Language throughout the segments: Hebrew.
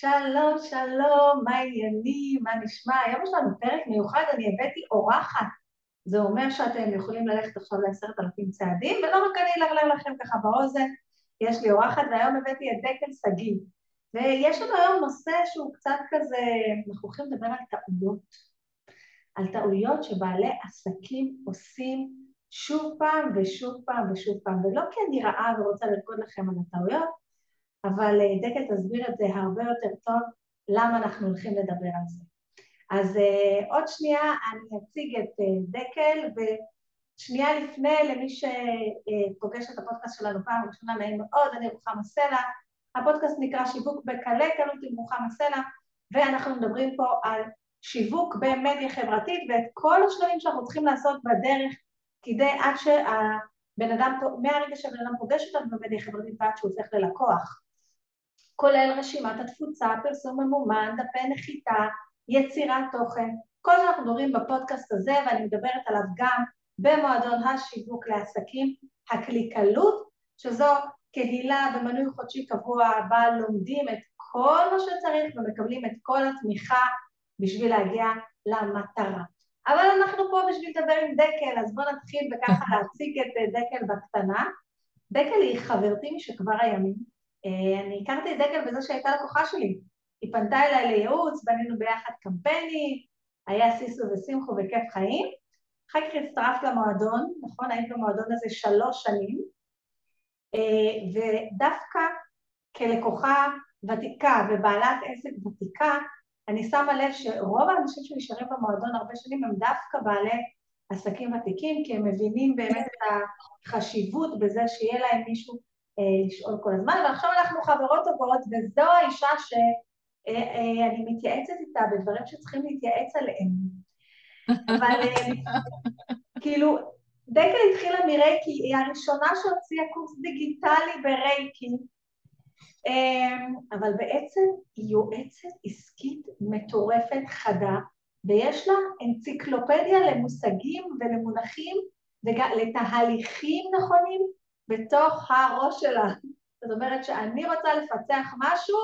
שלום, שלום, מה העניינים, מה נשמע? היום יש לנו פרק מיוחד, אני הבאתי אורחת. זה אומר שאתם יכולים ללכת עכשיו לעשרת אלפים צעדים, ולא רק אני אלרלר לכם ככה באוזן, יש לי אורחת, והיום הבאתי את דקל שגיא. ויש לנו היום נושא שהוא קצת כזה, אנחנו הולכים לדבר על טעויות. על טעויות שבעלי עסקים עושים שוב פעם ושוב פעם ושוב פעם, ולא כי אני רעה ורוצה לרקוד לכם על הטעויות, אבל אה, דקל תסביר את זה הרבה יותר טוב, למה אנחנו הולכים לדבר על זה. אז uh, עוד שנייה אני אציג את uh, דקל, ושנייה לפני למי שפוגש את הפודקאסט שלנו פעם ראשונה, נעים מאוד, אני רוחמה סלע, הפודקאסט נקרא שיווק בקלי קלות עם רוחמה סלע, ואנחנו מדברים פה על שיווק במדיה חברתית ואת כל השלבים שאנחנו צריכים לעשות בדרך כדי עד שהבן אדם, מהרגע שהבן אדם פוגש אותנו במדיה חברתית ועד שהוא הופך ללקוח. כולל רשימת התפוצה, פרסום ממומן, דפי נחיתה, יצירת תוכן, כל זה אנחנו מדברים בפודקאסט הזה ואני מדברת עליו גם במועדון השיווק לעסקים, הקליקלות, שזו קהילה במנוי חודשי קבוע בה לומדים את כל מה שצריך ומקבלים את כל התמיכה בשביל להגיע למטרה. אבל אנחנו פה בשביל לדבר עם דקל, אז בואו נתחיל וככה להציג את דקל בקטנה. דקל היא חברתי משכבר הימים, אני הכרתי את דקל בזה שהייתה לקוחה שלי. היא פנתה אליי לייעוץ, בנינו ביחד קמפיינים, היה סיסו ושמחו וכיף חיים. אחר כך הצטרפת למועדון, נכון? היית במועדון הזה שלוש שנים, אה, ודווקא כלקוחה ותיקה ובעלת עסק ותיקה, אני שמה לב שרוב האנשים שנשארים במועדון הרבה שנים הם דווקא בעלי עסקים ותיקים, כי הם מבינים באמת את החשיבות בזה שיהיה להם מישהו אה, לשאול כל הזמן, ועכשיו אנחנו חברות טובות, וזו האישה שאני אה, אה, מתייעצת איתה בדברים שצריכים להתייעץ עליהם. אבל כאילו, דקל התחילה מרייקי, היא הראשונה שהוציאה קורס דיגיטלי ברייקי, אבל בעצם היא יועצת עסקית מטורפת חדה, ויש לה אנציקלופדיה למושגים ולמונחים ולתהליכים נכונים בתוך הראש שלה. זאת אומרת שאני רוצה לפצח משהו,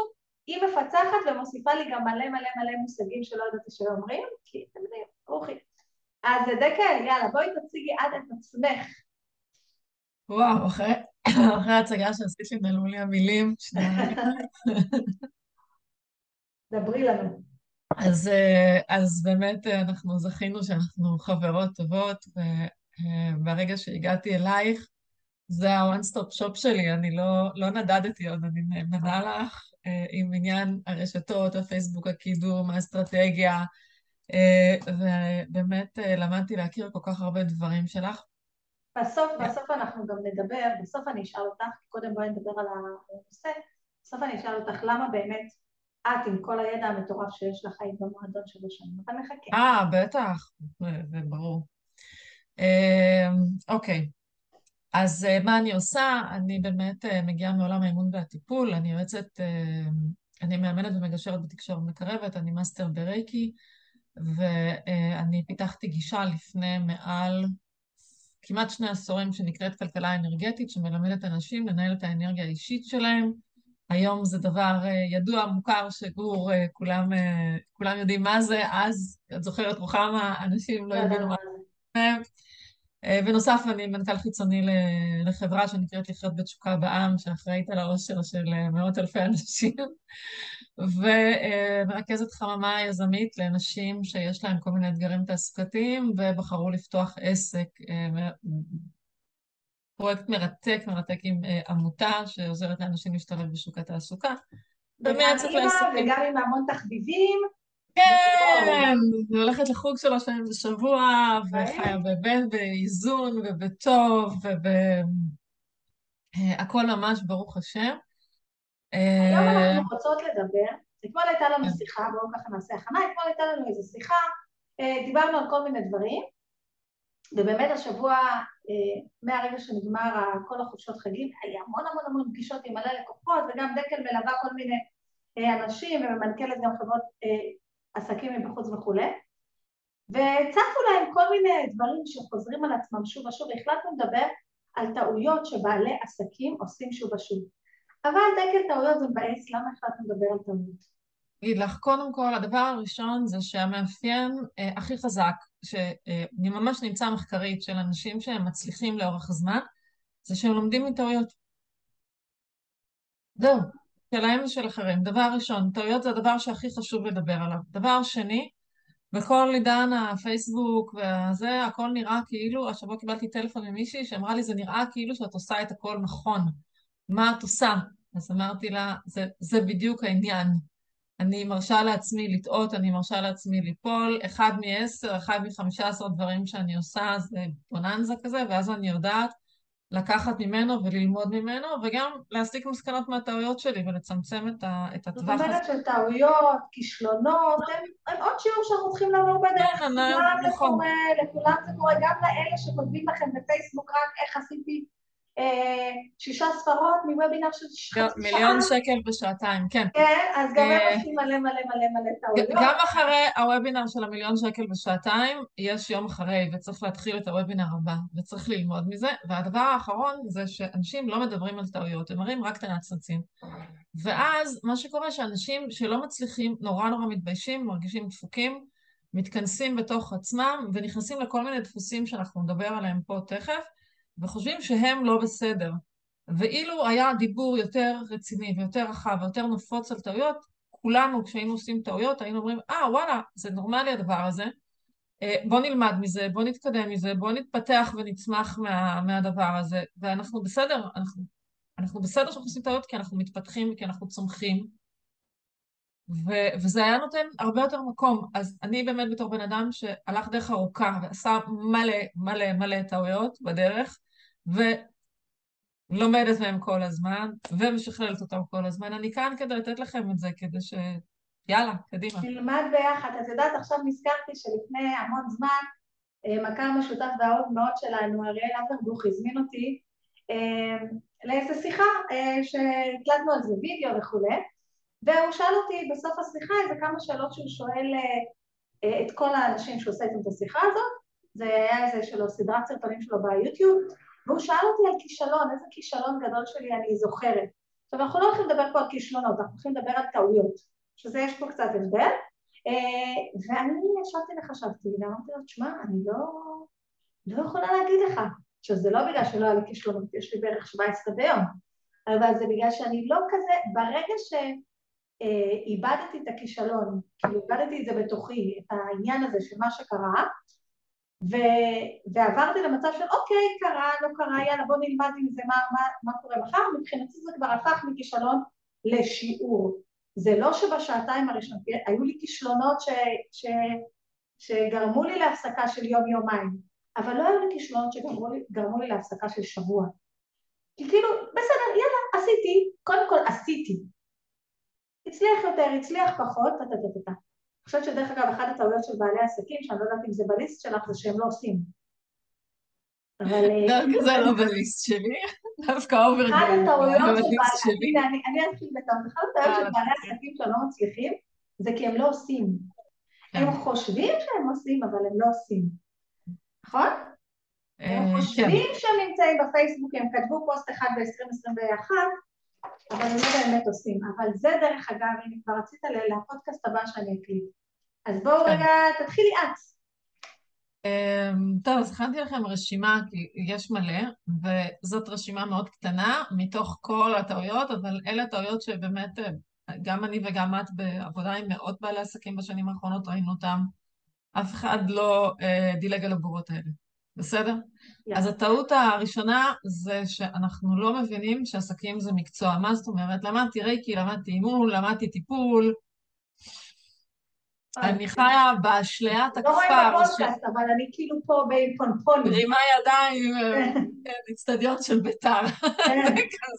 היא מפצחת ומוסיפה לי גם מלא מלא מלא מושגים שלא ידעתי שאומרים, כי אתם יודעים, רוחי. אז דקל, יאללה, בואי תציגי עד את עצמך. וואו, אחרי, אחרי ההצגה שעשית לי נעלמו לי המילים. דברי לנו. אז, אה, אז באמת אה, אנחנו זכינו שאנחנו חברות טובות, וברגע שהגעתי אלייך, זה ה-one stop shop שלי, אני לא, לא נדדתי עוד, אני נאמנה לך אה, עם עניין הרשתות, הפייסבוק, הקידום, האסטרטגיה, אה, ובאמת אה, למדתי להכיר כל כך הרבה דברים שלך. בסוף, בסוף אנחנו גם נדבר, בסוף אני אשאל אותך, קודם בואי נדבר על הנושא, בסוף אני אשאל אותך למה באמת את עם כל הידע המטורף שיש לך היית במועדון שלוש שנים, אבל נחכה. אה, בטח, זה ברור. אוקיי, אז אה, מה אני עושה? אני באמת אה, מגיעה מעולם האימון והטיפול, אני יועצת, אה, אני מאמנת ומגשרת בתקשורת מקרבת, אני מאסטר ברייקי, ואני פיתחתי גישה לפני מעל כמעט שני עשורים שנקראת כלכלה אנרגטית, שמלמדת אנשים לנהל את האנרגיה האישית שלהם. היום זה דבר ידוע, מוכר, שגור, כולם, כולם יודעים מה זה, אז, את זוכרת, רוחמה, אנשים לא הבינו מה זה. אה, בנוסף, אני מנכ"ל חיצוני לחברה שנקראת לחיות בתשוקה בעם, שאחראית על העושר של אה, מאות אלפי אנשים, ומרכזת חממה יזמית לאנשים שיש להם כל מיני אתגרים תעסוקתיים ובחרו לפתוח עסק. אה, פרויקט מרתק, מרתק עם עמותה שעוזרת לאנשים להשתלב בשוק התעסוקה. וגם עם המון תחביבים. כן, היא הולכת לחוג שלוש פעמים בשבוע, וחיה באמת באיזון ובטוב, והכל ממש ברוך השם. היום אנחנו רוצות לדבר, אתמול הייתה לנו שיחה, בואו ככה נעשה הכנה, אתמול הייתה לנו איזו שיחה, דיברנו על כל מיני דברים, ובאמת השבוע, מהרגע שנגמר כל החופשות חגים, היה המון המון המון פגישות עם מלא לקוחות, וגם דקל מלווה כל מיני אנשים וממנכ"לת גם חברות עסקים מבחוץ וכולי, והצפנו להם כל מיני דברים שחוזרים על עצמם שוב ושוב, והחלטנו לדבר על טעויות שבעלי עסקים עושים שוב ושוב. אבל דקל טעויות זה מבאס, למה החלטנו לדבר על טעויות? אגיד לך, קודם כל, הדבר הראשון זה שהמאפיין אה, הכי חזק, שאני ממש נמצא מחקרית של אנשים שהם מצליחים לאורך הזמן, זה שהם לומדים מטעויות. זהו, שלהם ושל אחרים. דבר ראשון, טעויות זה הדבר שהכי חשוב לדבר עליו. דבר שני, בכל עידן הפייסבוק וזה, הכל נראה כאילו, השבוע קיבלתי טלפון ממישהי שאמרה לי, זה נראה כאילו שאת עושה את הכל נכון. מה את עושה? אז אמרתי לה, זה, זה בדיוק העניין. אני מרשה לעצמי לטעות, אני מרשה לעצמי ליפול, אחד מעשר, אחד מחמישה עשר דברים שאני עושה זה בוננזה כזה, ואז אני יודעת לקחת ממנו וללמוד ממנו, וגם להסיק מסקנות מהטעויות שלי ולצמצם את, ה, את הטווח הזה. זאת אומרת של טעויות, כישלונות, הם, הם עוד שיעור שאנחנו צריכים לעבור בדרך. כן, לכולם זה נכון. קורה, לכולם זה קורה, גם לאלה שכותבים לכם בפייסבוק רק איך עשיתי שישה ספרות מוובינר של חצי שעה. מיליון שקל בשעתיים, כן. כן, אז גם הם אה, עושים מלא מלא מלא מלא טעויות. גם אחרי הוובינר של המיליון שקל בשעתיים, יש יום אחרי, וצריך להתחיל את הוובינר הבא, וצריך ללמוד מזה. והדבר האחרון זה שאנשים לא מדברים על טעויות, הם מראים רק את הנצנצים. ואז מה שקורה שאנשים שלא מצליחים, נורא נורא מתביישים, מרגישים דפוקים, מתכנסים בתוך עצמם ונכנסים לכל מיני דפוסים שאנחנו נדבר עליהם פה תכף, וחושבים שהם לא בסדר. ואילו היה דיבור יותר רציני ויותר רחב ויותר נפוץ על טעויות, כולנו כשהיינו עושים טעויות היינו אומרים, אה ah, וואלה, זה נורמלי הדבר הזה, אה, בוא נלמד מזה, בוא נתקדם מזה, בוא נתפתח ונצמח מה, מהדבר הזה, ואנחנו בסדר, אנחנו, אנחנו בסדר שאנחנו עושים טעויות כי אנחנו מתפתחים וכי אנחנו צומחים, ו, וזה היה נותן הרבה יותר מקום. אז אני באמת בתור בן אדם שהלך דרך ארוכה ועשה מלא מלא מלא טעויות בדרך, ולומדת מהם כל הזמן, ומשכללת אותם כל הזמן. אני כאן כדי לתת לכם את זה, כדי ש... יאללה, קדימה. נלמד ביחד. את יודעת, עכשיו נזכרתי שלפני המון זמן, אה, מכר משותף והאהוב מאוד שלנו, אריאל אברבוך, הזמין אותי אה, לאיזו שיחה אה, שהקלטנו על זה וידאו וכולי, והוא שאל אותי בסוף השיחה איזה כמה שאלות שהוא שואל את כל האנשים שהוא עושה איתם את השיחה הזאת, זה היה איזה שלו סדרת סרטונים שלו ביוטיוב, והוא שאל אותי על כישלון, איזה כישלון גדול שלי אני זוכרת. עכשיו אנחנו לא הולכים לדבר פה על כישלונות, אנחנו הולכים לדבר על טעויות, שזה יש פה קצת הבדל, אה, ואני ישבתי וחשבתי, ואמרתי לו, תשמע, אני לא, לא יכולה להגיד לך. עכשיו זה לא בגלל שלא היה לי כישלונות, יש לי בערך 17 ביום, אבל זה בגלל שאני לא כזה, ברגע שאיבדתי את הכישלון, כאילו איבדתי את זה בתוכי, את העניין הזה של מה שקרה, ו... ועברתי למצב של אוקיי, קרה, לא קרה, יאללה בוא נלמד עם זה מה, מה, מה קורה מחר, מבחינתי זה כבר הפך מכישלון לשיעור. זה לא שבשעתיים הראשונות, היו לי כישלונות ש... ש... שגרמו לי להפסקה של יום-יומיים, אבל לא היו לי כישלונות שגרמו לי, להפסקה של שבוע. כי כאילו, בסדר, יאללה, עשיתי, קודם כל עשיתי. הצליח יותר, הצליח פחות, טה-טה-טה-טה. חושבת שדרך אגב, אחת הטעויות של בעלי עסקים, שאני לא יודעת אם זה ב list שלך, זה שהם לא עושים. אבל... דווקא זה לא ב list שלי, דווקא overdoer. אחת הטעויות של בעלי, אני אתחיל בטעות, אחת הטעויות של בעלי עסקים שהם לא מצליחים, זה כי הם לא עושים. הם חושבים שהם עושים, אבל הם לא עושים. נכון? הם חושבים שהם נמצאים בפייסבוק, הם כתבו פוסט אחד ב-2021, אבל הם לא באמת עושים. אבל זה דרך אגב, אם כבר רצית לפודקאסט הבא שאני אקליט. אז בואו כן. רגע, תתחילי את. אמ, טוב, אז הכנתי לכם רשימה, כי יש מלא, וזאת רשימה מאוד קטנה מתוך כל הטעויות, אבל אלה הטעויות שבאמת אה, גם אני וגם את בעבודה עם מאות בעלי עסקים בשנים האחרונות ראינו אותם. אף אחד לא אה, דילג על הבורות האלה. בסדר? Yeah. אז הטעות הראשונה זה שאנחנו לא מבינים שעסקים זה מקצוע. מה זאת אומרת? למדתי רייקי, למדתי אימון, למדתי טיפול. אני חיה באשליית הכפר. לא רואה בפודקאסט, אבל אני כאילו פה בפונפונים. רימה ידיים, כן, אצטדיון של ביתר. כן,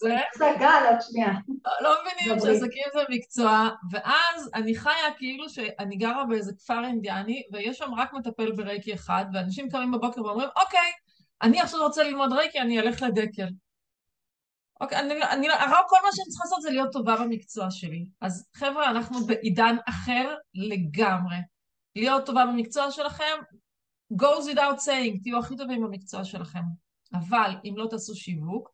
סגל עוד שנייה. לא, לא מבינים שעסקים זה מקצוע, ואז אני חיה כאילו שאני גרה באיזה כפר אינדיאני, ויש שם רק מטפל ברייקי אחד, ואנשים קמים בבוקר ואומרים, אוקיי, אני עכשיו רוצה ללמוד רייקי, אני אלך לדקל. אוקיי, אני, אני, הרב, כל מה שאני צריכה לעשות זה להיות טובה במקצוע שלי. אז חבר'ה, אנחנו בעידן אחר לגמרי. להיות טובה במקצוע שלכם, goes without saying, תהיו הכי טובים במקצוע שלכם. אבל אם לא תעשו שיווק,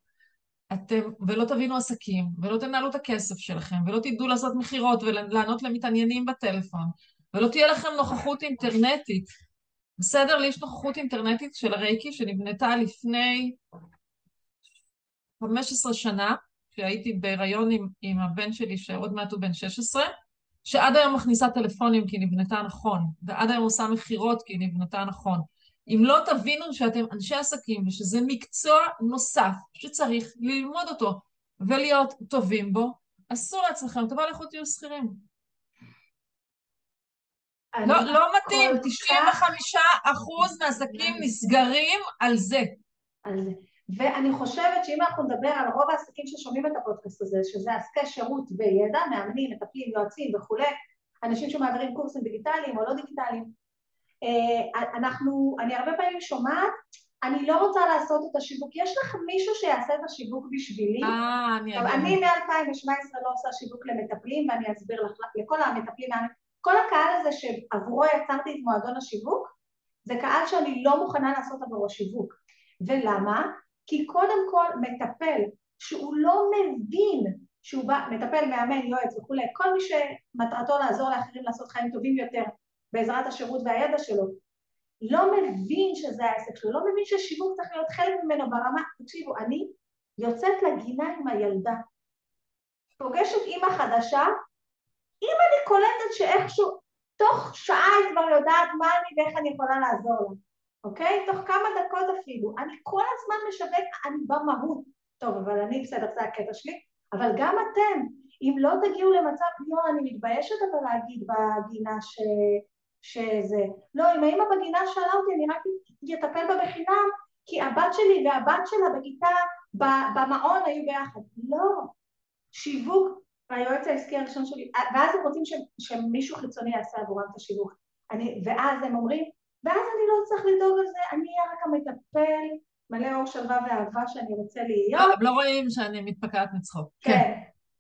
אתם, ולא תבינו עסקים, ולא תנהלו את הכסף שלכם, ולא תדעו לעשות מכירות ולענות למתעניינים בטלפון, ולא תהיה לכם נוכחות אינטרנטית. בסדר? לי יש נוכחות אינטרנטית של הרייקי שנבנתה לפני 15 שנה, כשהייתי בהיריון עם, עם הבן שלי, שעוד מעט הוא בן 16, שעד היום מכניסה טלפונים כי היא נבנתה נכון, ועד היום עושה מכירות כי היא נבנתה נכון. אם לא תבינו שאתם אנשי עסקים ושזה מקצוע נוסף שצריך ללמוד אותו ולהיות טובים בו, אסור לעצמכם, תבוא לכו תהיו שכירים. לא, לא מתאים, 95 אחוז מהעסקים נסגרים על זה. על זה. ואני חושבת שאם אנחנו נדבר על רוב העסקים ששומעים את הפודקאסט הזה, שזה עסקי שירות וידע, מאמנים, מטפלים, יועצים וכולי, אנשים שמעבירים קורסים דיגיטליים או לא דיגיטליים, אה, אנחנו, אני הרבה פעמים שומעת, אני לא רוצה לעשות את השיווק, יש לך מישהו שיעשה את השיווק בשבילי? אה, אני אגיד. אני מ-2017 לא עושה שיווק למטפלים ואני אסביר לך, לכל המטפלים, כל הקהל הזה שעבורו יצרתי את מועדון השיווק, זה קהל שאני לא מוכנה לעשות עבורו שיווק. ולמה? כי קודם כל מטפל שהוא לא מבין שהוא בא, מטפל, מאמן, יועץ וכולי, כל מי שמטרתו לעזור לאחרים לעשות חיים טובים יותר בעזרת השירות והידע שלו, לא מבין שזה העסק שלו, לא מבין ששיווק צריך להיות חלק ממנו ברמה, תקשיבו, אני יוצאת לגינה עם הילדה, פוגשת אימא חדשה, אם אני קולטת שאיכשהו, תוך שעה היא כבר יודעת מה אני ואיך אני יכולה לעזור לה, אוקיי? תוך כמה דקות אפילו. אני כל הזמן משווק, אני במהות. טוב, אבל אני בסדר, זה הקטע שלי, אבל גם אתם, אם לא תגיעו למצב, לא, אני מתביישת אבל להגיד בגינה ש... שזה, לא, אם האמא בגינה שאלה אותי, אני רק אטפל בה בחינם, כי הבת שלי והבת שלה בכיתה, במעון היו ביחד. לא, שיווק, היועץ העסקי הראשון שלי, ואז הם רוצים ש, שמישהו חיצוני יעשה עבורם את השיווק. אני, ואז הם אומרים, ואז לא צריך לדאוג על זה, אני אהיה רק המטפל, מלא אור שלווה ואהבה שאני רוצה להיות. לא, לא רואים שאני מתפקעת מצחוק. כן.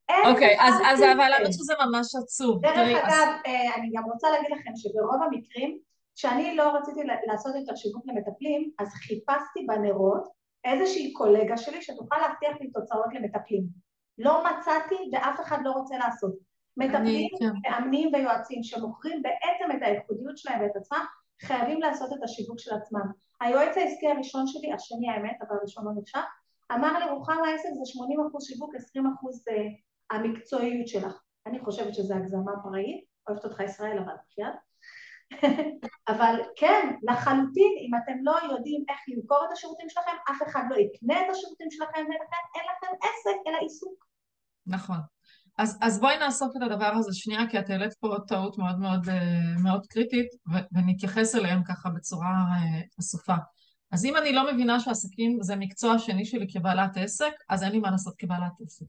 כן. אוקיי, אז, אז אבל האמת שזה ממש עצוב. דרך אגב. אה, אני גם רוצה להגיד לכם שברוב המקרים, כשאני לא רציתי לעשות יותר שיווק למטפלים, אז חיפשתי בנרות איזושהי קולגה שלי שתוכל להבטיח לי תוצאות למטפלים. לא מצאתי ואף אחד לא רוצה לעשות. מטפלים, כן. מאמנים ויועצים שמוכרים בעצם את הייחודיות שלהם ואת עצמם, חייבים לעשות את השיווק של עצמם. היועץ העסקי הראשון שלי, השני האמת, אבל הראשון לא נחשב, אמר לי רוחמה העסק זה 80 אחוז שיווק, 20 אחוז אה, המקצועיות שלך. אני חושבת שזו הגזמה פראית, אוהבת אותך ישראל, אבל בחייאת. אבל כן, לחלוטין, אם אתם לא יודעים איך למכור את השירותים שלכם, אף אחד לא יקנה את השירותים שלכם, ולכן אין לכם עסק אלא עיסוק. נכון. אז, אז בואי נאסוף את הדבר הזה שנייה, כי את העלית פה עוד טעות מאוד מאוד, אה, מאוד קריטית, ונתייחס אליהם ככה בצורה אה, אסופה. אז אם אני לא מבינה שעסקים זה מקצוע שני שלי כבעלת עסק, אז אין לי מה לעשות כבעלת עסק.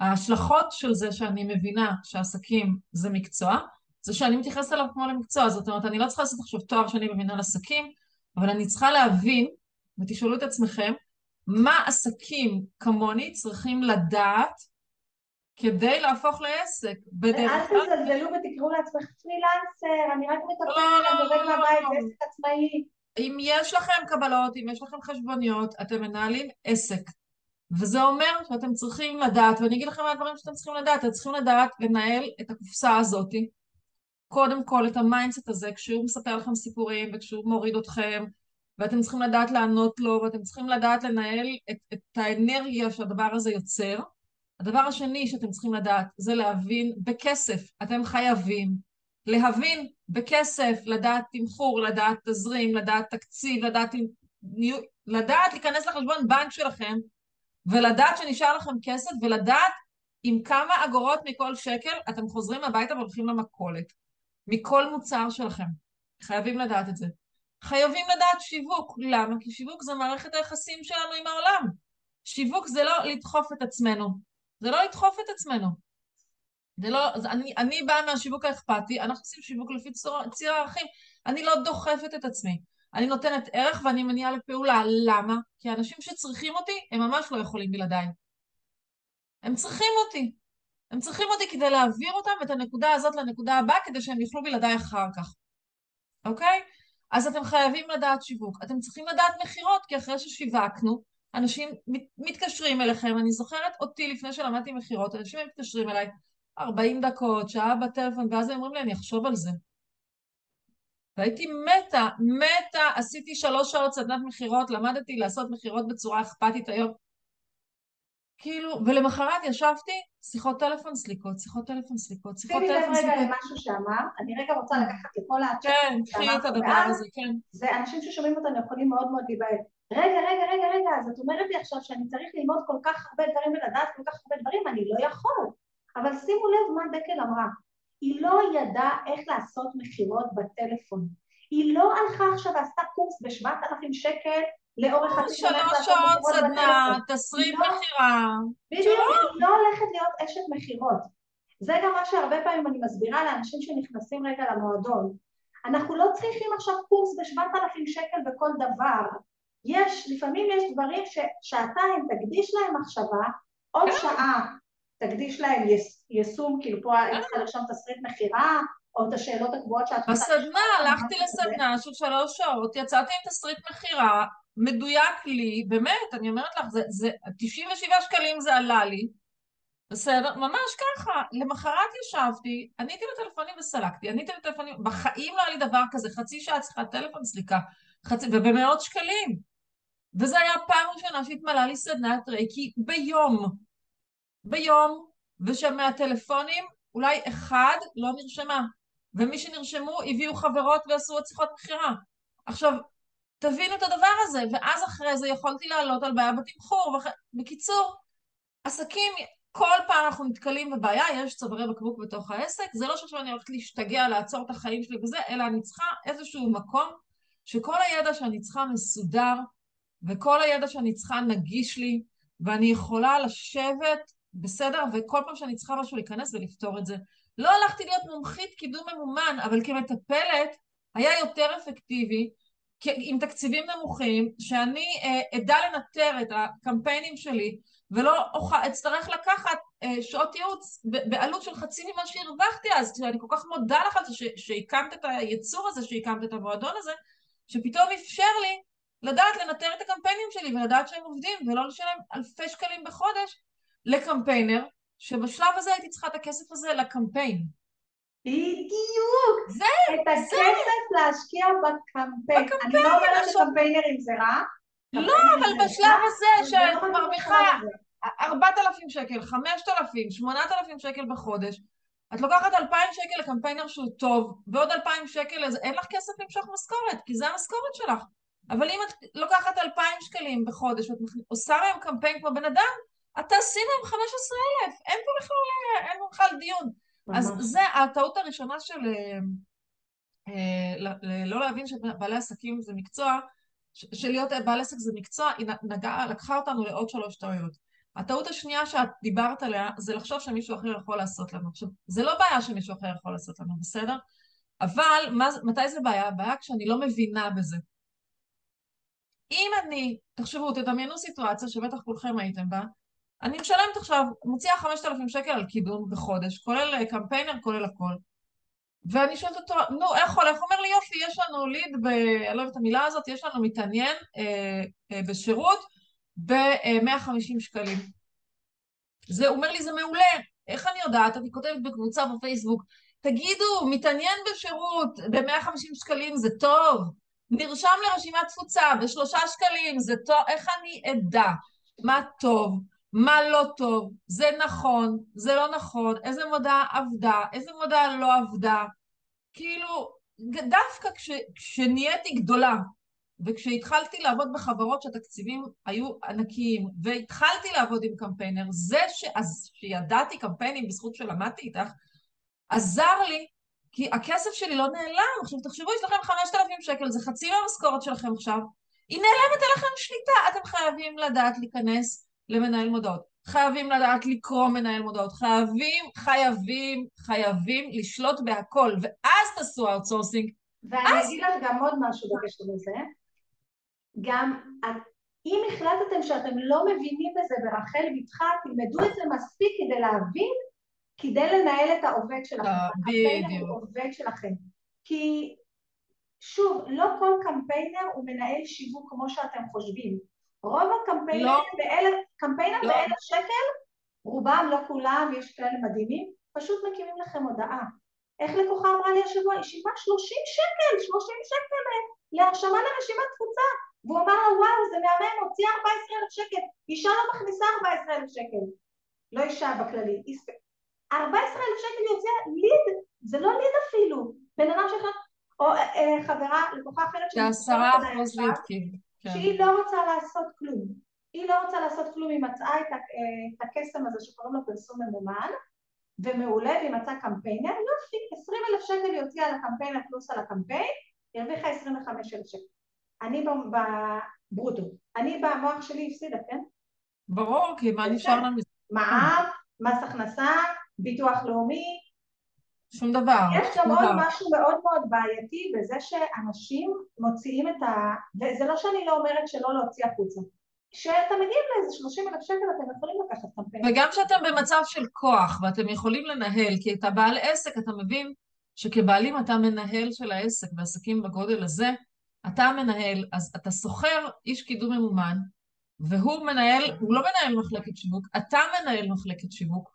ההשלכות של זה שאני מבינה שעסקים זה מקצוע, זה שאני מתייחסת אליו כמו למקצוע. זאת אומרת, אני לא צריכה לעשות עכשיו תואר שני במנהל עסקים, אבל אני צריכה להבין, ותשאלו את עצמכם, מה עסקים כמוני צריכים לדעת כדי להפוך לעסק. ואל תזלזלו ותקראו לעצמך פרילנסר, אני רק מטפלת, לא, אני עובד מהבית, זה עסק עצמאי. אם יש לכם קבלות, אם יש לכם חשבוניות, אתם מנהלים עסק. וזה אומר שאתם צריכים לדעת, ואני אגיד לכם מה הדברים שאתם צריכים לדעת, אתם צריכים לדעת לנהל את הקופסה הזאת, קודם כל את ה mindset הזה, כשהוא מספר לכם סיפורים וכשהוא מוריד אתכם, ואתם צריכים לדעת לענות לו, ואתם צריכים לדעת לנהל את, את האנרגיה שהדבר הזה יוצר. הדבר השני שאתם צריכים לדעת זה להבין בכסף, אתם חייבים להבין בכסף, לדעת תמחור, לדעת תזרים, לדעת תקציב, לדעת, לדעת להיכנס לחשבון בנק שלכם ולדעת שנשאר לכם כסף ולדעת עם כמה אגורות מכל שקל אתם חוזרים הביתה והולכים למכולת מכל מוצר שלכם. חייבים לדעת את זה. חייבים לדעת שיווק. למה? כי שיווק זה מערכת היחסים שלנו עם העולם. שיווק זה לא לדחוף את עצמנו, זה לא לדחוף את עצמנו. זה לא, זה, אני, אני באה מהשיווק האכפתי, אנחנו עושים שיווק לפי ציר, ציר הערכים. אני לא דוחפת את עצמי. אני נותנת ערך ואני מניעה לפעולה. למה? כי האנשים שצריכים אותי, הם ממש לא יכולים בלעדיי. הם צריכים אותי. הם צריכים אותי כדי להעביר אותם את הנקודה הזאת לנקודה הבאה, כדי שהם יוכלו בלעדיי אחר כך. אוקיי? אז אתם חייבים לדעת שיווק. אתם צריכים לדעת מכירות, כי אחרי ששיווקנו, אנשים מתקשרים אליכם, אני זוכרת אותי לפני שלמדתי מכירות, אנשים מתקשרים אליי 40 דקות, שעה בטלפון, ואז הם אומרים לי, אני אחשוב על זה. והייתי מתה, מתה, עשיתי שלוש שעות סדנת מכירות, למדתי לעשות מכירות בצורה אכפתית היום. כאילו, ולמחרת ישבתי, שיחות טלפון סליקות, שיחות טלפון סליקות, שיחות טלפון סליקות. שימי לב רגע למשהו שאמר, אני רגע רוצה. לקחת לכל ה... כן, קחי את הדבר הזה, כן. זה אנשים ששומעים אותנו יכולים מאוד מאוד להיבהל. רגע, רגע, רגע, רגע, אז את אומרת לי עכשיו שאני צריך ללמוד כל כך הרבה דברים ולדעת כל כך הרבה דברים, אני לא יכול. אבל שימו לב מה דקל אמרה. היא לא ידעה איך לעשות מכירות בטלפון. היא לא הלכה עכשיו ועשתה קורס בשבעת אלפים שקל לאורך חצי שנה. שלוש שעות סדנה, תסריט לא- מכירה. בדיוק, היא לא הולכת להיות אשת מכירות. זה גם מה שהרבה פעמים אני מסבירה לאנשים שנכנסים רגע למועדון. אנחנו לא צריכים עכשיו קורס בשבעת אלפים שקל בכל דבר. יש, לפעמים יש דברים ששעתיים תקדיש להם מחשבה, עוד כן. שעה תקדיש להם יישום, כאילו פה היית צריכה לרשום תסריט מכירה, או את השאלות הקבועות שאת רוצה... בסדנה, הלכתי לסדנה של שלוש שעות, יצאתי עם תסריט מכירה, מדויק לי, באמת, אני אומרת לך, זה, זה 97 שקלים זה עלה לי, בסדר? ממש ככה. למחרת ישבתי, עניתי לטלפונים וסלקתי, עניתי לטלפונים, בחיים לא היה לי דבר כזה, חצי שעה צריכה טלפון סליקה, חצי, ובמאות שקלים. וזה היה פעם ראשונה שהתמלאה לי סדנת רייקי ביום. ביום, ושמהטלפונים אולי אחד לא נרשמה. ומי שנרשמו הביאו חברות ועשו עוד שיחות מכירה. עכשיו, תבינו את הדבר הזה, ואז אחרי זה יכולתי לעלות על בעיה בתמחור. וח... בקיצור, עסקים, כל פעם אנחנו נתקלים בבעיה, יש צווארי בקבוק בתוך העסק, זה לא שעכשיו אני הולכת להשתגע, לעצור את החיים שלי וזה, אלא אני צריכה איזשהו מקום שכל הידע שאני צריכה מסודר, וכל הידע שאני צריכה נגיש לי, ואני יכולה לשבת, בסדר, וכל פעם שאני צריכה משהו להיכנס ולפתור את זה. לא הלכתי להיות מומחית קידום ממומן, אבל כמטפלת היה יותר אפקטיבי עם תקציבים נמוכים, שאני אה, אדע לנטר את הקמפיינים שלי ולא אצטרך לקחת אה, שעות ייעוץ בעלות של חצי ממה שהרווחתי אז, שאני כל כך מודה לך על זה שהקמת את היצור הזה, שהקמת את המועדון הזה, שפתאום אפשר לי לדעת לנטר את הקמפיינים שלי ולדעת שהם עובדים ולא לשלם אלפי שקלים בחודש לקמפיינר שבשלב הזה הייתי צריכה את הכסף הזה לקמפיין. בדיוק. זה, את הכסף זה. להשקיע בקמפיין. בקמפיין. אני לא אומרת שקמפיינרים זה רע. לא, אבל בשלב הזה שאת לא מרוויחה 4,000 שקל, 5,000, 8,000 שקל בחודש, את לוקחת 2,000 שקל לקמפיינר שהוא טוב, ועוד 2,000 שקל, אז אין לך כסף למשוך משכורת, כי זה המשכורת שלך. אבל אם את לוקחת 2,000 שקלים בחודש, ואת עושה להם קמפיין כמו בן אדם, את תעשי להם 15,000, אין פה בכלל, אין בכלל דיון. אז זה הטעות הראשונה של אה, לא להבין שבעלי עסקים זה מקצוע, שלהיות בעל עסק זה מקצוע, היא נגעה, לקחה אותנו לעוד שלוש טעויות. הטעות השנייה שאת דיברת עליה זה לחשוב שמישהו אחר יכול לעשות לנו. עכשיו, זה לא בעיה שמישהו אחר יכול לעשות לנו, בסדר? אבל מה, מתי זה בעיה? הבעיה כשאני לא מבינה בזה. אם אני, תחשבו, תדמיינו סיטואציה שבטח כולכם הייתם בה, אני משלמת עכשיו, מוציאה 5,000 שקל על קידום בחודש, כולל אה, קמפיינר, כולל הכל. ואני שואלת אותו, נו, איך הולך? הוא אומר לי, יופי, יש לנו ליד, ב... אני לא יודעת את המילה הזאת, יש לנו מתעניין אה, אה, בשירות ב-150 שקלים. זה, הוא אומר לי, זה מעולה. איך אני יודעת? אני כותבת בקבוצה בפייסבוק, תגידו, מתעניין בשירות ב-150 שקלים זה טוב. נרשם לרשימת תפוצה בשלושה שקלים זה טוב. איך אני אדע מה טוב? מה לא טוב, זה נכון, זה לא נכון, איזה מודעה עבדה, איזה מודעה לא עבדה. כאילו, דווקא כש, כשנהייתי גדולה, וכשהתחלתי לעבוד בחברות שהתקציבים היו ענקיים, והתחלתי לעבוד עם קמפיינר, זה ש... אז שידעתי קמפיינים בזכות שלמדתי איתך, עזר לי, כי הכסף שלי לא נעלם. עכשיו תחשבו, יש לכם 5,000 שקל, זה חצי מהמשכורת שלכם עכשיו, היא נעלמת עליכם שליטה, אתם חייבים לדעת להיכנס למנהל מודעות. חייבים לדעת לקרוא מנהל מודעות, חייבים, חייבים, חייבים לשלוט בהכל, ואז תעשו outsourcing. ואני אז... אגיד לך גם עוד משהו בקשר לזה. גם אם החלטתם שאתם לא מבינים בזה ברחל בתך, תלמדו את זה מספיק כדי להבין, כדי לנהל את העובד שלכם. אה, בדיוק. העובד שלכם. כי שוב, לא כל קמפיינר הוא מנהל שיווק כמו שאתם חושבים. רוב הקמפיינים לא. באלף, קמפיינר לא. באלף שקל, רובם, לא כולם, יש כאלה מדהימים, פשוט מקימים לכם הודעה. איך לקוחה אמרה לי השבוע, היא שילמה 30 שקל, 30 שקל להרשמה לרשימת תפוצה. והוא אמר לה, וואו, זה מהמם, הוציאה 14,000 שקל. אישה לא מכניסה 14,000 שקל. לא אישה בכללי. 14,000 שקל היא הוציאה ליד, זה לא ליד אפילו. בן אדם שלך, או אה, אה, חברה, לקוחה אחרת זה עשרה אחוז ליד. כן. שהיא לא רוצה לעשות כלום. היא לא רוצה לעשות כלום, היא מצאה את, אה, את הקסם הזה שקוראים לו פרסום ממומן, ומעולה, והיא מצאה קמפיינר, יופי, 20 אלף שקל היא הוציאה על הקמפיינר פלוס על הקמפיין, היא הרוויחה 25 אלף שקל. אני בברוטו, אני במוח שלי הפסידה, כן? ברור, כי מה נשאר לנו? מע"מ, מס הכנסה, ביטוח לאומי. שום דבר. יש גם עוד משהו מאוד מאוד בעייתי בזה שאנשים מוציאים את ה... וזה לא שאני לא אומרת שלא להוציא החוצה. כשאתם מגיעים לאיזה 30 אלף שקל אתם יכולים לקחת קמפיין. וגם כשאתם במצב של כוח ואתם יכולים לנהל, כי אתה בעל עסק, אתה מבין שכבעלים אתה מנהל של העסק, בעסקים בגודל הזה, אתה מנהל, אז אתה שוכר איש קידום ממומן, והוא מנהל, הוא לא מנהל מחלקת שיווק, אתה מנהל מחלקת שיווק,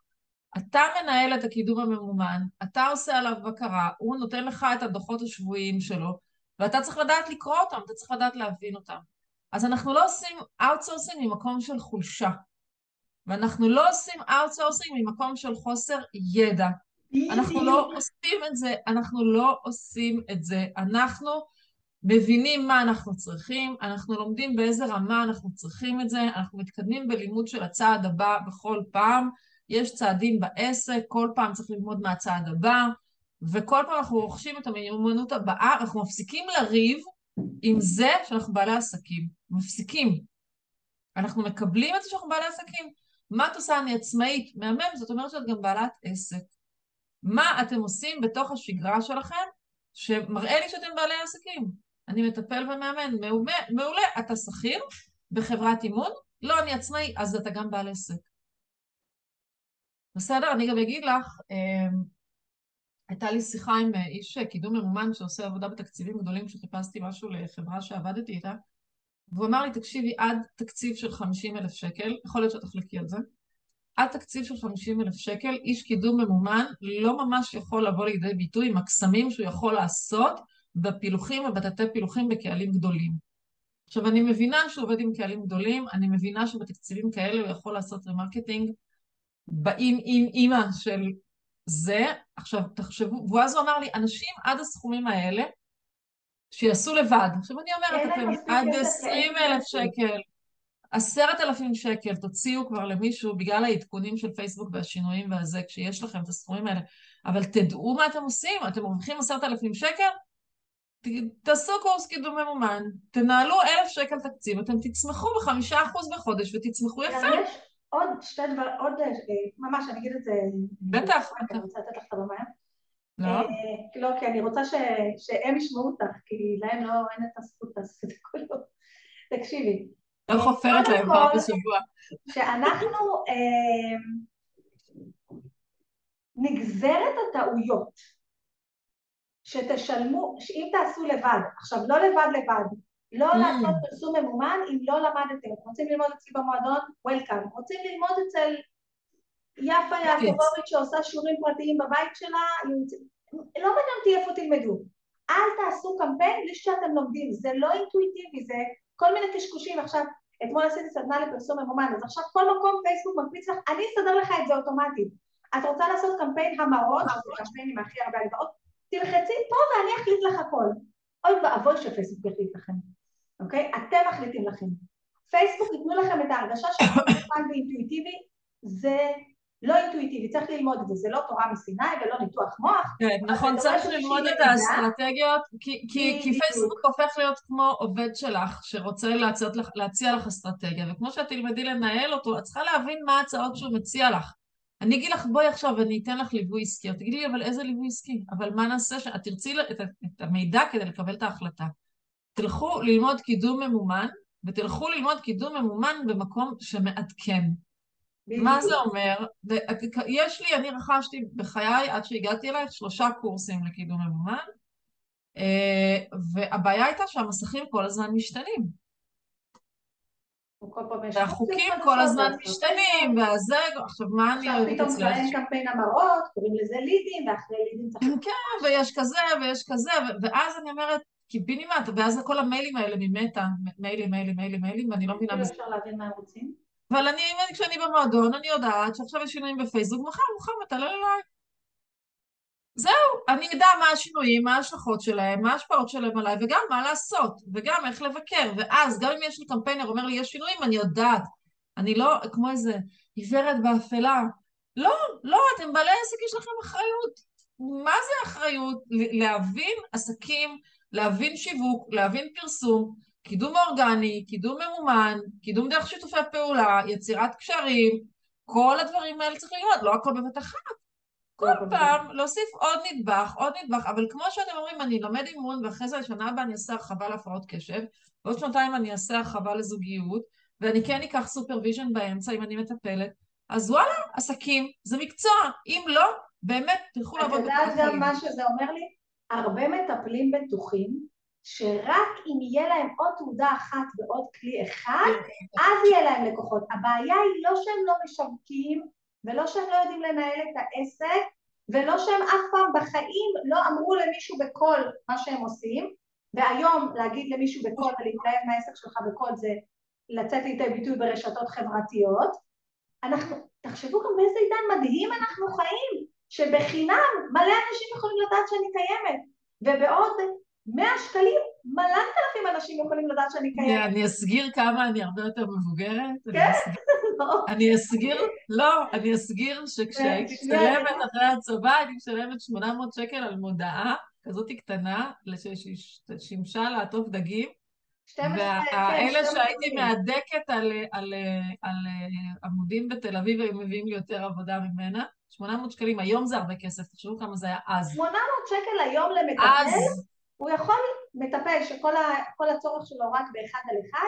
אתה מנהל את הקידום הממומן, אתה עושה עליו בקרה, הוא נותן לך את הדוחות השבועיים שלו, ואתה צריך לדעת לקרוא אותם, אתה צריך לדעת להבין אותם. אז אנחנו לא עושים outsourcing ממקום של חולשה, ואנחנו לא עושים outsourcing ממקום של חוסר ידע. אנחנו לא עושים את זה, אנחנו לא עושים את זה. אנחנו מבינים מה אנחנו צריכים, אנחנו לומדים באיזה רמה אנחנו צריכים את זה, אנחנו מתקדמים בלימוד של הצעד הבא בכל פעם, יש צעדים בעסק, כל פעם צריך ללמוד מהצעד הבא, וכל פעם אנחנו רוכשים את המיומנות הבאה, אנחנו מפסיקים לריב עם זה שאנחנו בעלי עסקים. מפסיקים. אנחנו מקבלים את זה שאנחנו בעלי עסקים. מה את עושה? אני עצמאית. מהמם, זאת אומרת שאת גם בעלת עסק. מה אתם עושים בתוך השגרה שלכם שמראה לי שאתם בעלי עסקים? אני מטפל ומאמן. מעולה, מעולה. אתה שכיר בחברת אימון? לא, אני עצמאי, אז אתה גם בעל עסק. בסדר? אני גם אגיד לך, אמ, הייתה לי שיחה עם איש קידום ממומן שעושה עבודה בתקציבים גדולים, שחיפשתי משהו לחברה שעבדתי איתה, והוא אמר לי, תקשיבי, עד תקציב של 50 אלף שקל, יכול להיות שתחלקי על זה, עד תקציב של 50 אלף שקל, איש קידום ממומן לא ממש יכול לבוא לידי ביטוי עם הקסמים שהוא יכול לעשות בפילוחים ובתתי פילוחים בקהלים גדולים. עכשיו, אני מבינה שהוא עובד עם קהלים גדולים, אני מבינה שבתקציבים כאלה הוא יכול לעשות remarketing, באמאמא של זה, עכשיו תחשבו, ואז הוא אמר לי, אנשים עד הסכומים האלה, שיעשו לבד. עכשיו אני אומרת, אתם עד עשרים אלף שקל, עשרת אלפים שקל, תוציאו כבר למישהו בגלל העדכונים של פייסבוק והשינויים והזה, כשיש לכם את הסכומים האלה, אבל תדעו מה אתם עושים, אתם מרוויחים עשרת אלפים שקל, תעשו קורס קידום ממומן, תנהלו אלף שקל תקציב, אתם תצמחו בחמישה אחוז בחודש ותצמחו יפה. עוד שתי דבר, עוד, אה, ממש אני אגיד את זה, בטח, אני רוצה לתת לך את הבמה. לא? אה, לא, כי אני רוצה שהם ישמעו אותך, כי להם לא, אין את הזכות לעשות את הכל. תקשיבי. לא חופרת להם פעם בשבוע. שאנחנו אה, נגזרת הטעויות שתשלמו, שאם תעשו לבד, עכשיו לא לבד לבד, לא mm. לעשות פרסום ממומן אם לא למדתם. רוצים ללמוד אצלי במועדון? וולקאם. רוצים ללמוד אצל יפה יעקובוביץ' שעושה שיעורים פרטיים בבית שלה? לא מעניין אותי איפה תלמדו. אל תעשו קמפיין בלי שאתם לומדים, זה לא אינטואיטיבי, זה כל מיני קשקושים. עכשיו, אתמול עשיתי סדנה לפרסום ממומן, אז עכשיו כל מקום פייסבוק מקפיץ לך, אני אסדר לך את זה אוטומטית. את רוצה לעשות קמפיין המרות, שזה קמפיין עם הכי הרבה הגדרות, תלחצי פה ואני אחליט לך הכל. אוי ואבוי שפייסבוק יחליט לכם. אוקיי? אתם מחליטים לכם. פייסבוק ייתנו לכם את ההרגשה שהכל מוכן ואינטואיטיבי, זה לא אינטואיטיבי, צריך ללמוד את זה, זה לא תורה מסיני ולא ניתוח מוח. כן, נכון, צריך ללמוד את האסטרטגיות, כי פייסבוק הופך להיות כמו עובד שלך, שרוצה להציע לך אסטרטגיה, וכמו שאת תלמדי לנהל אותו, את צריכה להבין מה ההצעות שהוא מציע לך. אני אגיד לך, בואי עכשיו, אני אתן לך ליווי עסקי. את תגידי לי, אבל איזה ליווי עסקי? אבל מה נעשה שאת תרצי את המידע כדי לקבל את ההחלטה. תלכו ללמוד קידום ממומן, ותלכו ללמוד קידום ממומן במקום שמעדכן. מה זה אומר? יש לי, אני רכשתי בחיי, עד שהגעתי אלייך, שלושה קורסים לקידום ממומן, אה, והבעיה הייתה שהמסכים כל הזמן משתנים. והחוקים כל הזמן משתנים, והזה, עכשיו מה אני עכשיו אוהבת פתאום כבר אצלך? אין קמפיין המראות, קוראים לזה לידים, ואחרי לידים צריך... כן, ויש כזה, ויש כזה, ואז אני אומרת, קיבינימט, ואז כל המיילים האלה ממטא, מיילים, מיילים, מיילים, מיילים, ואני לא מבינה כאילו בזה. אפשר להבין מה הם רוצים. אבל אני, כשאני במועדון, אני יודעת שעכשיו יש שינויים בפייסבוק, מחר מוחמד, תעלה אליי. זהו, אני אדע מה השינויים, מה ההשלכות שלהם, מה ההשפעות שלהם עליי, וגם מה לעשות, וגם איך לבקר. ואז, גם אם יש לי קמפיינר אומר לי, יש שינויים, אני יודעת. אני לא כמו איזה עיוורת באפלה. לא, לא, אתם בעלי עסק, יש לכם אחריות. מה זה אחריות? להבין עסקים, להבין שיווק, להבין פרסום, קידום אורגני, קידום ממומן, קידום דרך שיתופי פעולה, יצירת קשרים, כל הדברים האלה צריך ללמוד, לא הכל בבת אחת. כל פעם להוסיף עוד נדבך, עוד נדבך, אבל כמו שאתם אומרים, אני לומד אימון, ואחרי זה לשנה הבאה אני אעשה הרחבה להפרעות קשב, ועוד שנתיים אני אעשה הרחבה לזוגיות, ואני כן אקח supervision באמצע אם אני מטפלת, אז וואלה, עסקים, זה מקצוע, אם לא, באמת, תלכו את לעבוד יודעת בקופת גם. מה שזה אומר לי? הרבה מטפלים בטוחים שרק אם יהיה להם עוד תעודה אחת ועוד כלי אחד, אז יהיה להם לקוחות. הבעיה היא לא שהם לא משווקים, ולא שהם לא יודעים לנהל את העסק, ולא שהם אף פעם בחיים לא אמרו למישהו בקול מה שהם עושים, והיום להגיד למישהו בקול ולהתלהב מהעסק שלך בקול זה לצאת לידי ביטוי ברשתות חברתיות. אנחנו, תחשבו גם באיזה עידן מדהים אנחנו חיים, שבחינם מלא אנשים יכולים לדעת שאני קיימת, ובעוד 100 שקלים מלא אלפים אנשים יכולים לדעת שאני קיימת. אני אסגיר כמה אני הרבה יותר מבוגרת. כן? אני אסגיר, לא, אני אסגיר שכשהייתי שנייה, משלמת. אחרי הצבא, הייתי משלמת 800 שקל על מודעה כזאת קטנה, ששימשה לעטוף דגים, 12, כן, והאלה 12 שהייתי. מהדקת על, על עמודים בתל אביב, היו מביאים לי יותר עבודה ממנה. 800 שקלים, היום זה הרבה כסף, תחשבו כמה זה היה אז. 800 שקל היום למטפל, אז, הוא יכול, מטפל שכל ה, הצורך שלו רק באחד על אחד,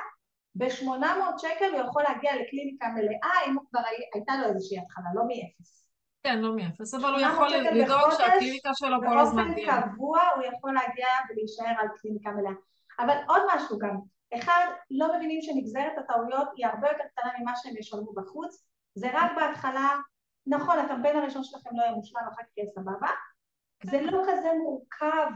ב-800 שקל הוא יכול להגיע לקליניקה מלאה, אם הוא כבר הי- הייתה לו איזושהי התחלה, לא מאפס. כן, לא מאפס, אבל הוא 800 יכול לדאוג שהקליניקה שלו כל הזמן באופן תהיה. קבוע הוא יכול להגיע ולהישאר על קליניקה מלאה. אבל עוד משהו גם, אחד, לא מבינים שנגזרת הטעויות היא הרבה יותר קטנה ממה שהם ישלמו בחוץ, זה רק בהתחלה, נכון, הקמפיין הראשון שלכם לא יהיה מושלם, אחר כך יהיה סבבה, זה לא כזה מורכב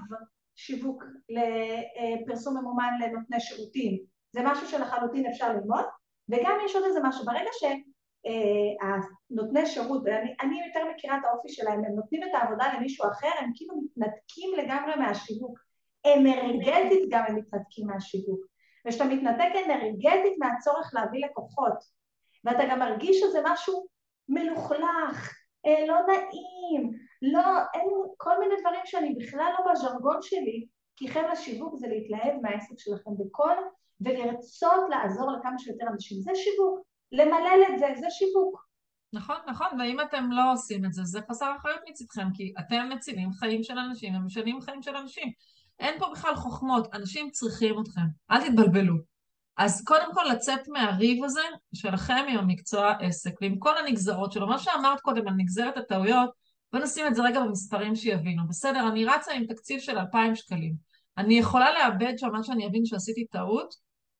שיווק לפרסום ממומן לנותני שירותים, זה משהו שלחלוטין אפשר ללמוד, וגם יש עוד איזה משהו, ברגע שהנותני שירות, ואני אני יותר מכירה את האופי שלהם, הם נותנים את העבודה למישהו אחר, הם כאילו מתנתקים לגמרי מהשיווק, אנרגטית גם הם מתנתקים מהשיווק, וכשאתה מתנתק אנרגטית מהצורך להביא לקוחות, ואתה גם מרגיש שזה משהו מלוכלך, אה, לא נעים, לא, אין כל מיני דברים שאני בכלל לא בז'רגון שלי, כי חבר'ה שיווק זה להתלהב מהעסק שלכם בקול ולרצות לעזור לכמה שיותר אנשים, זה שיווק, למלל את זה, זה שיווק. נכון, נכון, ואם אתם לא עושים את זה, זה חסר אחריות מצדכם, כי אתם מצילים חיים של אנשים, הם משנים חיים של אנשים. אין פה בכלל חוכמות, אנשים צריכים אתכם, אל תתבלבלו. אז קודם כל לצאת מהריב הזה שלכם עם המקצוע עסק, ועם כל הנגזרות שלו. מה שאמרת קודם על נגזרת הטעויות, בוא נשים את זה רגע במספרים שיבינו. בסדר, אני רצה עם תקציב של 2,000 שקלים. אני יכולה לאבד שם מה שאני אבין שעשיתי טעות,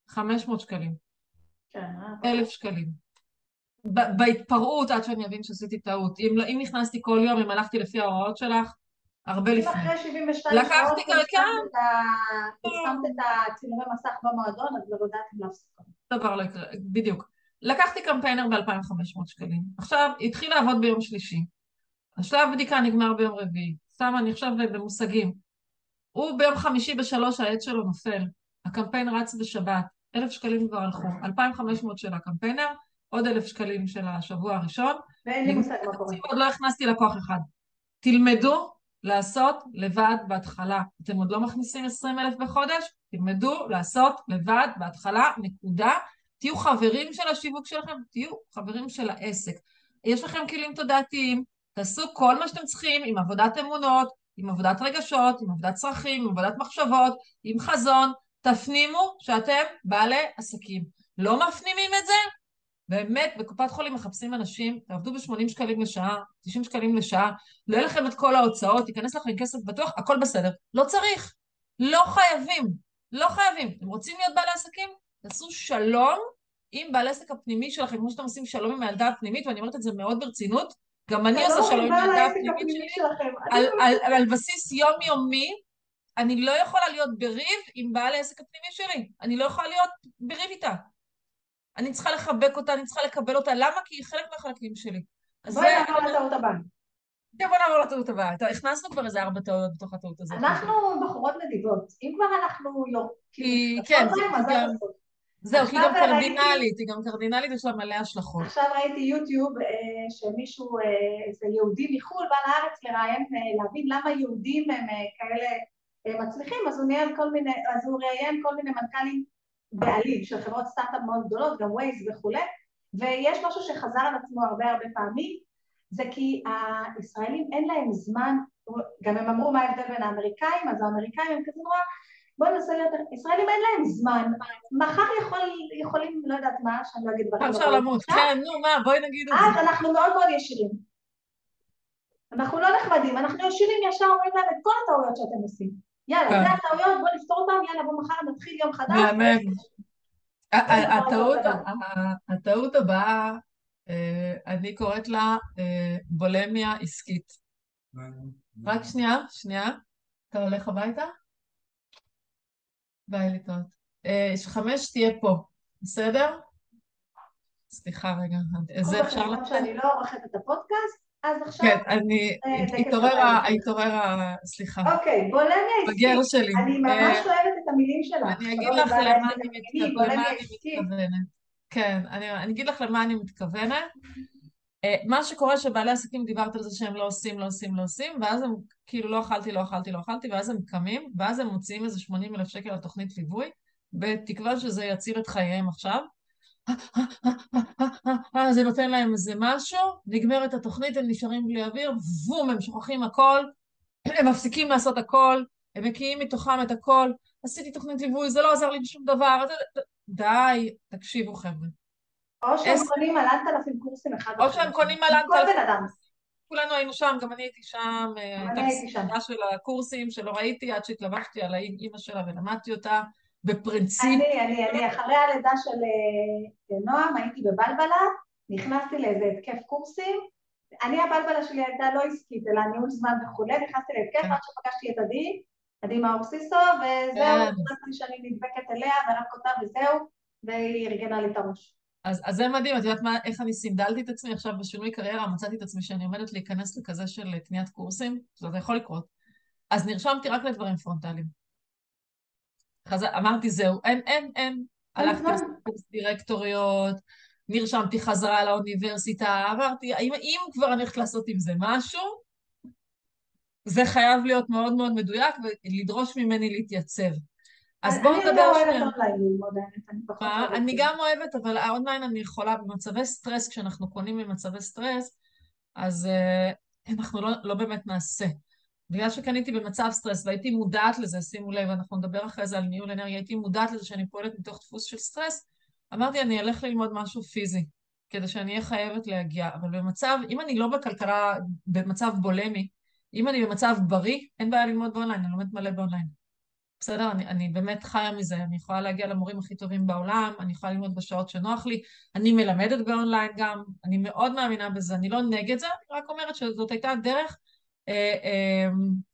500 שקלים, כן, אה? 1,000 שקלים. בהתפרעות עד שאני אבין שעשיתי טעות. אם, אם נכנסתי כל יום, אם הלכתי לפי ההוראות שלך, הרבה אם לפני. אחרי 72 לקחתי שעות כ- כן. פרסמת את ה- פרסמת את הצילומי מסך במועדון, אז לא יודעת אם להפסיק. דבר לא יקרה, בדיוק. לקחתי קמפיינר ב-2,500 שקלים. עכשיו, התחיל לעבוד ביום שלישי. השלב בדיקה נגמר ביום רביעי. סתם אני עכשיו במושגים. הוא ביום חמישי בשלוש העץ שלו נופל. הקמפיין רץ בשבת. אלף שקלים כבר הלכו. 2,500 של הקמפיינר, עוד אלף שקלים של השבוע הראשון. ואין לי מושג מה קורה. עוד לא הכנסתי לקוח אחד. תלמדו לעשות לבד בהתחלה. אתם עוד לא מכניסים 20 אלף בחודש? תלמדו לעשות לבד בהתחלה, נקודה. תהיו חברים של השיווק שלכם, תהיו חברים של העסק. יש לכם כלים תודעתיים, תעשו כל מה שאתם צריכים עם עבודת אמונות, עם עבודת רגשות, עם עבודת צרכים, עם עבודת מחשבות, עם חזון. תפנימו שאתם בעלי עסקים. לא מפנימים את זה? באמת, בקופת חולים מחפשים אנשים, תעבדו ב-80 שקלים לשעה, 90 שקלים לשעה, לא יהיה לכם את כל ההוצאות, ייכנס לכם כסף בטוח, הכל בסדר. לא צריך. לא חייבים. לא חייבים. אתם רוצים להיות בעלי עסקים? תעשו שלום אם בעל העסק הפנימי שלכם, כמו שאתם עושים שלום עם הילדה הפנימית, ואני אומרת את זה מאוד ברצינות, גם אני עושה שלום עם הילדה הפנימית שלי, על, על, על, על בסיס יומיומי, אני לא יכולה להיות בריב עם בעל העסק הפנימי שלי. אני לא יכולה להיות בריב איתה. אני צריכה לחבק אותה, אני צריכה לקבל אותה. למה? כי היא חלק מהחלקים שלי. בואי נעבור לטעות הבאה. כן, בוא נעבור לטעות הבאה. הכנסנו כבר איזה ארבע טעויות בתוך הטעות הזאת. אנחנו בחורות נדיבות. אם כבר אנחנו כאילו... כן, זה גם... זהו, כי היא גם קרדינלית, היא גם קרדינלית, יש לה מלא השלכות. עכשיו ראיתי יוטיוב שמישהו, איזה יהודי מחו"ל, בא לארץ לראיין, להבין למה יהודים הם כאלה מצליחים, אז הוא ראיין כל מיני מנכ"לים בעלים של חברות סטארט-אפ מאוד גדולות, גם ווייז וכולי, ויש משהו שחזר על עצמו הרבה הרבה פעמים, זה כי הישראלים אין להם זמן, גם הם אמרו מה ההבדל בין האמריקאים, אז האמריקאים הם כזה נורא, בואי ננסה להיות, ישראלים אין להם זמן, מחר יכול, יכולים, לא יודעת מה, שאני לא אגיד דברים. אפשר למות, כן, נו מה, בואי נגיד את זה. אז אנחנו מאוד מאוד ישירים. אנחנו לא נחמדים, אנחנו ישירים ישר אומרים להם את כל הטעויות שאתם עושים. יאללה, כן. זה הטעויות, בואו נפתור אותם, יאללה, בואו מחר נתחיל יום חדש. באמת. הטעות הבאה, אה, אני קוראת לה אה, בולמיה עסקית. רק שנייה, שנייה. אתה הולך הביתה? ביי לטעות. אה, חמש תהיה פה, בסדר? סליחה רגע, זה אפשר לתת? שאני לא עורכת את הפודקאסט, אז עכשיו... כן, אני... התעורר התעורר סליחה. אוקיי, בולמיה עסקית. בגר שלי. אני ממש אוהבת את המילים שלך. אני אגיד לך למה אני מתכוונת. כן, אני אגיד לך למה אני מתכוונת. מה שקורה שבעלי עסקים, דיברת על זה שהם לא עושים, לא עושים, לא עושים, ואז הם כאילו לא אכלתי, לא אכלתי, לא אכלתי, ואז הם קמים, ואז הם מוציאים איזה 80 אלף שקל על תוכנית ליווי, בתקווה שזה יציל את חייהם עכשיו. זה נותן להם איזה משהו, נגמרת התוכנית, הם נשארים בלי אוויר, בום, הם שוכחים הכל, הם מפסיקים לעשות הכל, הם מקיאים מתוכם את הכל, עשיתי תוכנית ליווי, זה לא עזר לי בשום דבר, די, תקשיבו חבר'ה. או שהם קונים על אלפים קורסים אחד או שהם קונים על אלפים. כולנו היינו שם, גם אני הייתי שם. אני הייתי שם. הייתה של הקורסים שלא ראיתי עד שהתלבשתי על אימא שלה ולמדתי אותה בפרינציפ. אני, אני, אני, אחרי הלידה של אה, נועם הייתי בבלבלה, נכנסתי לאיזה התקף קורסים. אני הבלבלה שלי הייתה לא עסקית, אלא ניהול זמן וכולי, נכנסתי להתקף כן. עד שפגשתי את עדי, עדי מאור סיסו, וזהו, נכנסתי כן. שאני נדבקת אליה ורק אותה וזהו, והיא ארגנה לי את הראש. אז, אז זה מדהים, את יודעת מה, איך אני סינדלתי את עצמי עכשיו בשינוי קריירה, מצאתי את עצמי שאני עומדת להיכנס לכזה של קניית קורסים, שזה יכול לקרות. אז נרשמתי רק לדברים פרונטליים. חז... אמרתי זהו, אין, אין, אין. הלכתי לקורס דירקטוריות, נרשמתי חזרה לאוניברסיטה, אמרתי, אם, אם כבר אני הולכת לעשות עם זה משהו, זה חייב להיות מאוד מאוד מדויק ולדרוש ממני להתייצב. אז בואו נדבר שנייה. אני גם אוהבת אונליין ללמוד, אני. אני גם אוהבת, אבל האונליין אני יכולה, במצבי סטרס, כשאנחנו קונים במצבי סטרס, אז uh, אנחנו לא, לא באמת נעשה. בגלל שקניתי במצב סטרס והייתי מודעת לזה, שימו לב, אנחנו נדבר אחרי זה על ניהול אנרגיה, הייתי מודעת לזה שאני פועלת מתוך דפוס של סטרס, אמרתי, אני אלך ללמוד משהו פיזי, כדי שאני אהיה חייבת להגיע. אבל במצב, אם אני לא בכלכלה, במצב בולימי, אם אני במצב בריא, אין בעיה ללמוד באונליין, אני לומדת מלא באונליין. בסדר? אני, אני באמת חיה מזה, אני יכולה להגיע למורים הכי טובים בעולם, אני יכולה ללמוד בשעות שנוח לי, אני מלמדת באונליין גם, אני מאוד מאמינה בזה, אני לא נגד זה, אני רק אומרת שזאת הייתה דרך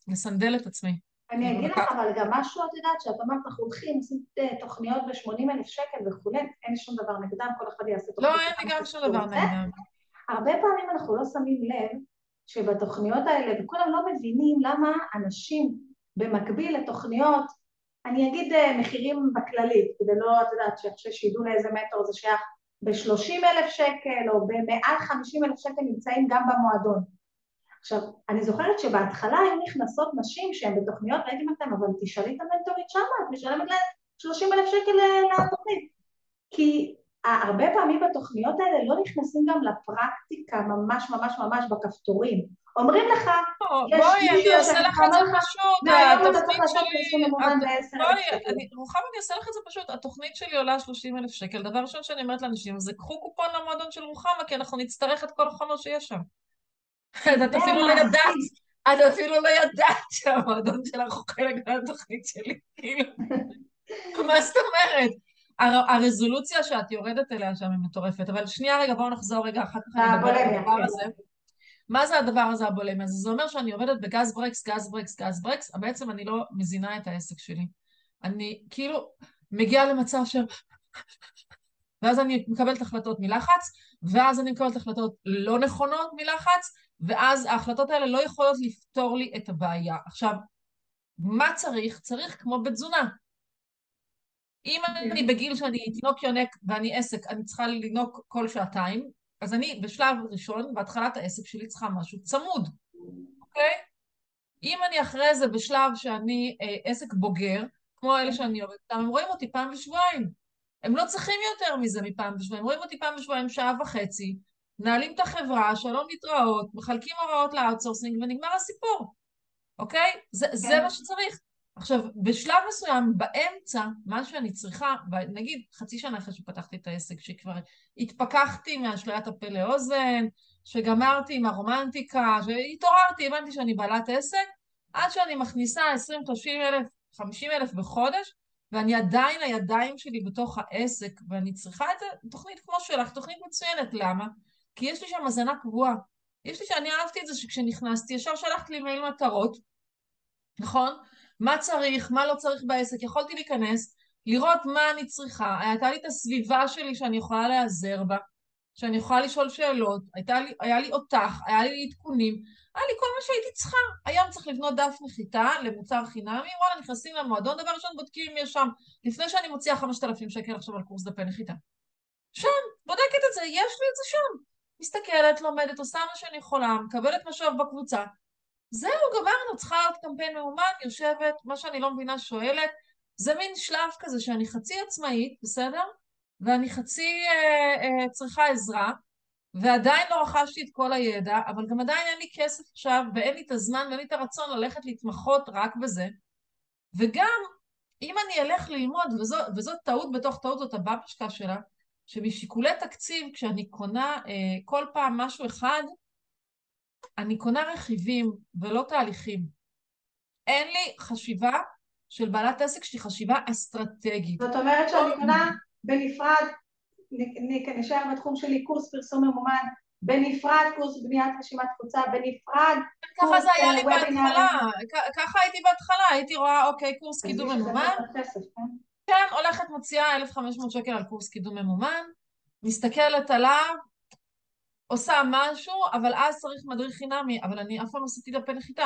לסנדל את עצמי. אני אגיד לך אבל גם משהו, את יודעת, שאת אומרת, אנחנו הולכים, עושים אה, תוכניות ב-80 אלף שקל וכולי, אין שום דבר נגדם, כל אחד יעשה תוכנית. לא, אין לי גם שום דבר נגדם. הרבה פעמים אנחנו לא שמים לב שבתוכניות האלה, וכולם לא מבינים למה אנשים במקביל לתוכניות, אני אגיד אה, מחירים בכללית, כדי לא, את יודעת, שאני שידעו לאיזה מטר זה שייך, ב-30 אלף שקל או במעל 50 אלף שקל נמצאים גם במועדון. עכשיו, אני זוכרת שבהתחלה היו נכנסות נשים שהן בתוכניות, ראיתי אתם, אבל תשאלי את המנטורית שמה, את משלמת להם 30 אלף שקל אה, לתוכנית. כי הרבה פעמים בתוכניות האלה לא נכנסים גם לפרקטיקה ממש ממש ממש בכפתורים. אומרים לך, יש בואי, אני אעשה לך את זה פשוט, התוכנית שלי, בואי, רוחמה, אני אעשה לך את זה פשוט, התוכנית שלי עולה 30 אלף שקל, דבר ראשון שאני אומרת לאנשים, זה קחו קופון למועדון של רוחמה, כי אנחנו נצטרך את כל החומר שיש שם. את אפילו לא ידעת, את אפילו לא ידעת שהמועדון שלך הוא חלק מהתוכנית שלי, כאילו, מה זאת אומרת? הר- הרזולוציה שאת יורדת אליה שם היא מטורפת, אבל שנייה רגע, בואו נחזור רגע, אחר כך אני אדבר על הדבר כן. הזה. מה זה הדבר הזה, הבולמיה הזה? זה אומר שאני עובדת בגז ברקס, גז ברקס, גז ברקס, בעצם אני לא מזינה את העסק שלי. אני כאילו מגיעה למצב של... ואז אני מקבלת החלטות מלחץ, ואז אני מקבלת החלטות לא נכונות מלחץ, ואז ההחלטות האלה לא יכולות לפתור לי את הבעיה. עכשיו, מה צריך? צריך כמו בתזונה. אם אני בגיל שאני תינוק יונק ואני עסק, אני צריכה לינוק כל שעתיים, אז אני בשלב ראשון, בהתחלת העסק שלי צריכה משהו צמוד, אוקיי? אם אני אחרי זה בשלב שאני אה, עסק בוגר, כמו אלה שאני עובדת איתם, הם רואים אותי פעם בשבועיים. הם לא צריכים יותר מזה מפעם בשבועיים, רואים אותי פעם בשבועיים שעה וחצי, מנהלים את החברה, שלום להתראות, מחלקים הוראות ל outsourcing ונגמר הסיפור, אוקיי? זה, זה כן. מה שצריך. עכשיו, בשלב מסוים, באמצע, מה שאני צריכה, נגיד חצי שנה אחרי שפתחתי את העסק, שכבר התפכחתי מאשליית הפה לאוזן, שגמרתי עם הרומנטיקה, שהתעוררתי, הבנתי שאני בעלת עסק, עד שאני מכניסה 20, 30 אלף, 50 אלף בחודש, ואני עדיין, הידיים שלי בתוך העסק, ואני צריכה את זה, תוכנית כמו שלך, תוכנית מצוינת, למה? כי יש לי שם הזנה קבועה. יש לי שאני אהבתי את זה שכשנכנסתי, ישר שלחת לי מייל מטרות, נכון? מה צריך, מה לא צריך בעסק, יכולתי להיכנס, לראות מה אני צריכה, הייתה לי את הסביבה שלי שאני יכולה להיעזר בה, שאני יכולה לשאול שאלות, הייתה לי, היה לי אותך, היה לי עדכונים, היה לי כל מה שהייתי צריכה. היום צריך לבנות דף נחיתה למוצר חינמי, וואלה, נכנסים למועדון, דבר ראשון בודקים אם יש שם, לפני שאני מוציאה 5,000 שקל עכשיו על קורס דפי נחיתה. שם, בודקת את זה, יש לי את זה שם. מסתכלת, לומדת, עושה מה שאני יכולה, מקבלת משוב בקבוצה. זהו, גמרנו, צריכה להיות קמפיין מאומן, יושבת, מה שאני לא מבינה שואלת. זה מין שלב כזה שאני חצי עצמאית, בסדר? ואני חצי אה, אה, צריכה עזרה, ועדיין לא רכשתי את כל הידע, אבל גם עדיין אין לי כסף עכשיו, ואין לי את הזמן ואין לי את הרצון ללכת להתמחות רק בזה. וגם, אם אני אלך ללמוד, וזאת טעות בתוך טעות, זאת הבבשקה שלה, שמשיקולי תקציב, כשאני קונה אה, כל פעם משהו אחד, אני קונה רכיבים ולא תהליכים. אין לי חשיבה של בעלת עסק שהיא חשיבה אסטרטגית. זאת אומרת שאני קונה בנפרד, נשאר בתחום שלי קורס פרסום ממומן, בנפרד קורס בניית רשימת תפוצה, בנפרד ככה זה היה לי קורס, אה, בהתחלה, כ- ככה הייתי בהתחלה, הייתי רואה, אוקיי, קורס קידום ממומן, כן? הולכת מוציאה 1,500 שקל על קורס קידום ממומן, מסתכלת עליו, עושה משהו, אבל אז צריך מדריך חינמי, אבל אני אף פעם לא עשיתי דפי נחיתה,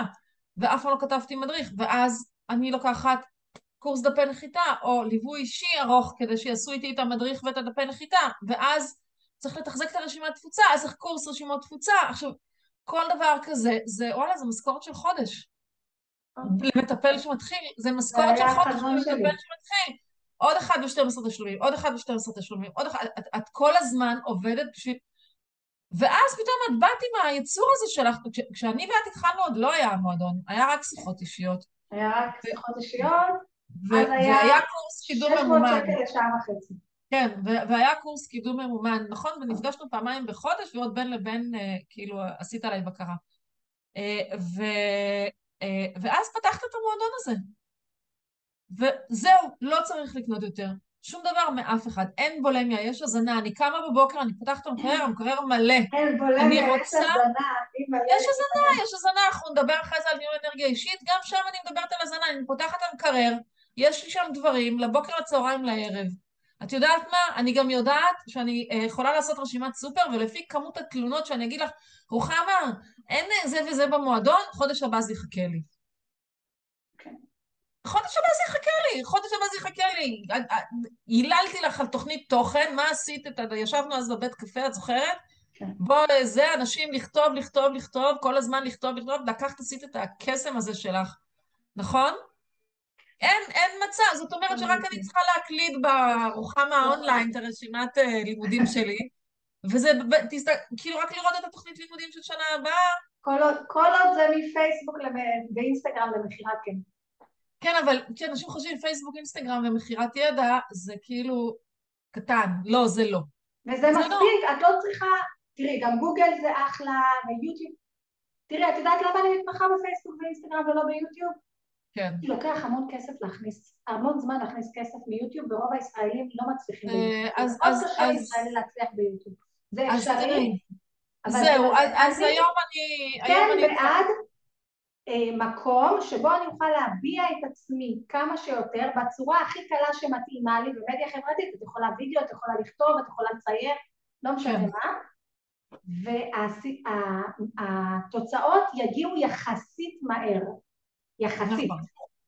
ואף פעם לא כתבתי מדריך, ואז אני לוקחת קורס דפי נחיתה, או ליווי אישי ארוך כדי שיעשו איתי את המדריך ואת הדפי נחיתה, ואז צריך לתחזק את הרשימת תפוצה, אז צריך קורס רשימות תפוצה. עכשיו, כל דבר כזה, זה וואלה, זה משכורת של חודש. למטפל שמתחיל, זה משכורת של חודש למטפל. שמתחיל. עוד אחד ב-12 תשלומים, עוד אחד ב-12 תשלומים, עוד אחד, את, את כל הזמן עובדת בשביל... ואז פתאום את באת עם היצור הזה שלך, כש, כשאני ואת התחלנו עוד לא היה המועדון, היה רק שיחות אישיות. היה רק שיחות אישיות, ו- אז היה והיה קורס קידום 600 ממומן. שקל לשעה וחצי. כן, והיה קורס קידום ממומן, נכון? ונפגשנו פעמיים בחודש, ועוד בין לבין, אה, כאילו, עשית עליי בקרה. אה, ו- אה, ואז פתחת את המועדון הזה. וזהו, לא צריך לקנות יותר. שום דבר מאף אחד. אין בולמיה, יש הזנה. אני קמה בבוקר, אני פותחת את המקרר, המקרר מלא. אין בולמיה, אני יש רוצה- הזנה, אימא, יש הזנה, יש הזנה, אנחנו נדבר אחרי זה על ניהול אנרגיה אישית, גם שם אני מדברת על הזנה, אני פותחת את המקרר, יש לי שם דברים, לבוקר, לצהריים, לערב. את יודעת מה? אני גם יודעת שאני אה, יכולה לעשות רשימת סופר, ולפי כמות התלונות שאני אגיד לך, רוחמה, אין זה וזה במועדון, חודש הבא זה יחכה לי. כן. חודש הבא זה יחכה לי, חודש הבא זה יחכה לי. אה, היללתי לך על תוכנית תוכן, מה עשית? ישבנו אז בבית קפה, את זוכרת? כן. בוא, זה, אנשים לכתוב, לכתוב, לכתוב, כל הזמן לכתוב, לכתוב, לקחת, עשית את הקסם הזה שלך, נכון? אין, אין מצב, זאת אומרת שרק אני צריכה להקליד ברוחמה האונליין את הרשימת אה, לימודים שלי, וזה, ב- תסת... כאילו רק לראות את התוכנית לימודים של שנה הבאה, כל עוד- כל עוד זה מפייסבוק ואינסטגרם למכירת כן. כן, אבל כשאנשים חושבים פייסבוק, אינסטגרם ומכירת ידע, זה כאילו קטן, לא, זה לא. וזה זה לא. מספיק, את לא צריכה, תראי, גם גוגל זה אחלה, ויוטיוב. תראי, את יודעת למה אני מתמחה בפייסבוק ואינסטגרם ולא ביוטיוב? כן. לוקח המון כסף להכניס, המון זמן להכניס כסף מיוטיוב, ורוב הישראלים לא מצליחים אה, ביוטיוב. אז- אז- קשה אז- לישראלי להצליח ביוטיוב. זה אז אפשרי, זהו, זה- אז- אז אני היום אני... כן. בעד מקום שבו אני אוכל להביע את עצמי כמה שיותר בצורה הכי קלה שמתאימה לי במדיה חברתית, את יכולה וידאו, את יכולה לכתוב, את יכולה לצייר, לא משנה כן. מה, והתוצאות יגיעו יחסית מהר, יחסית, נכון.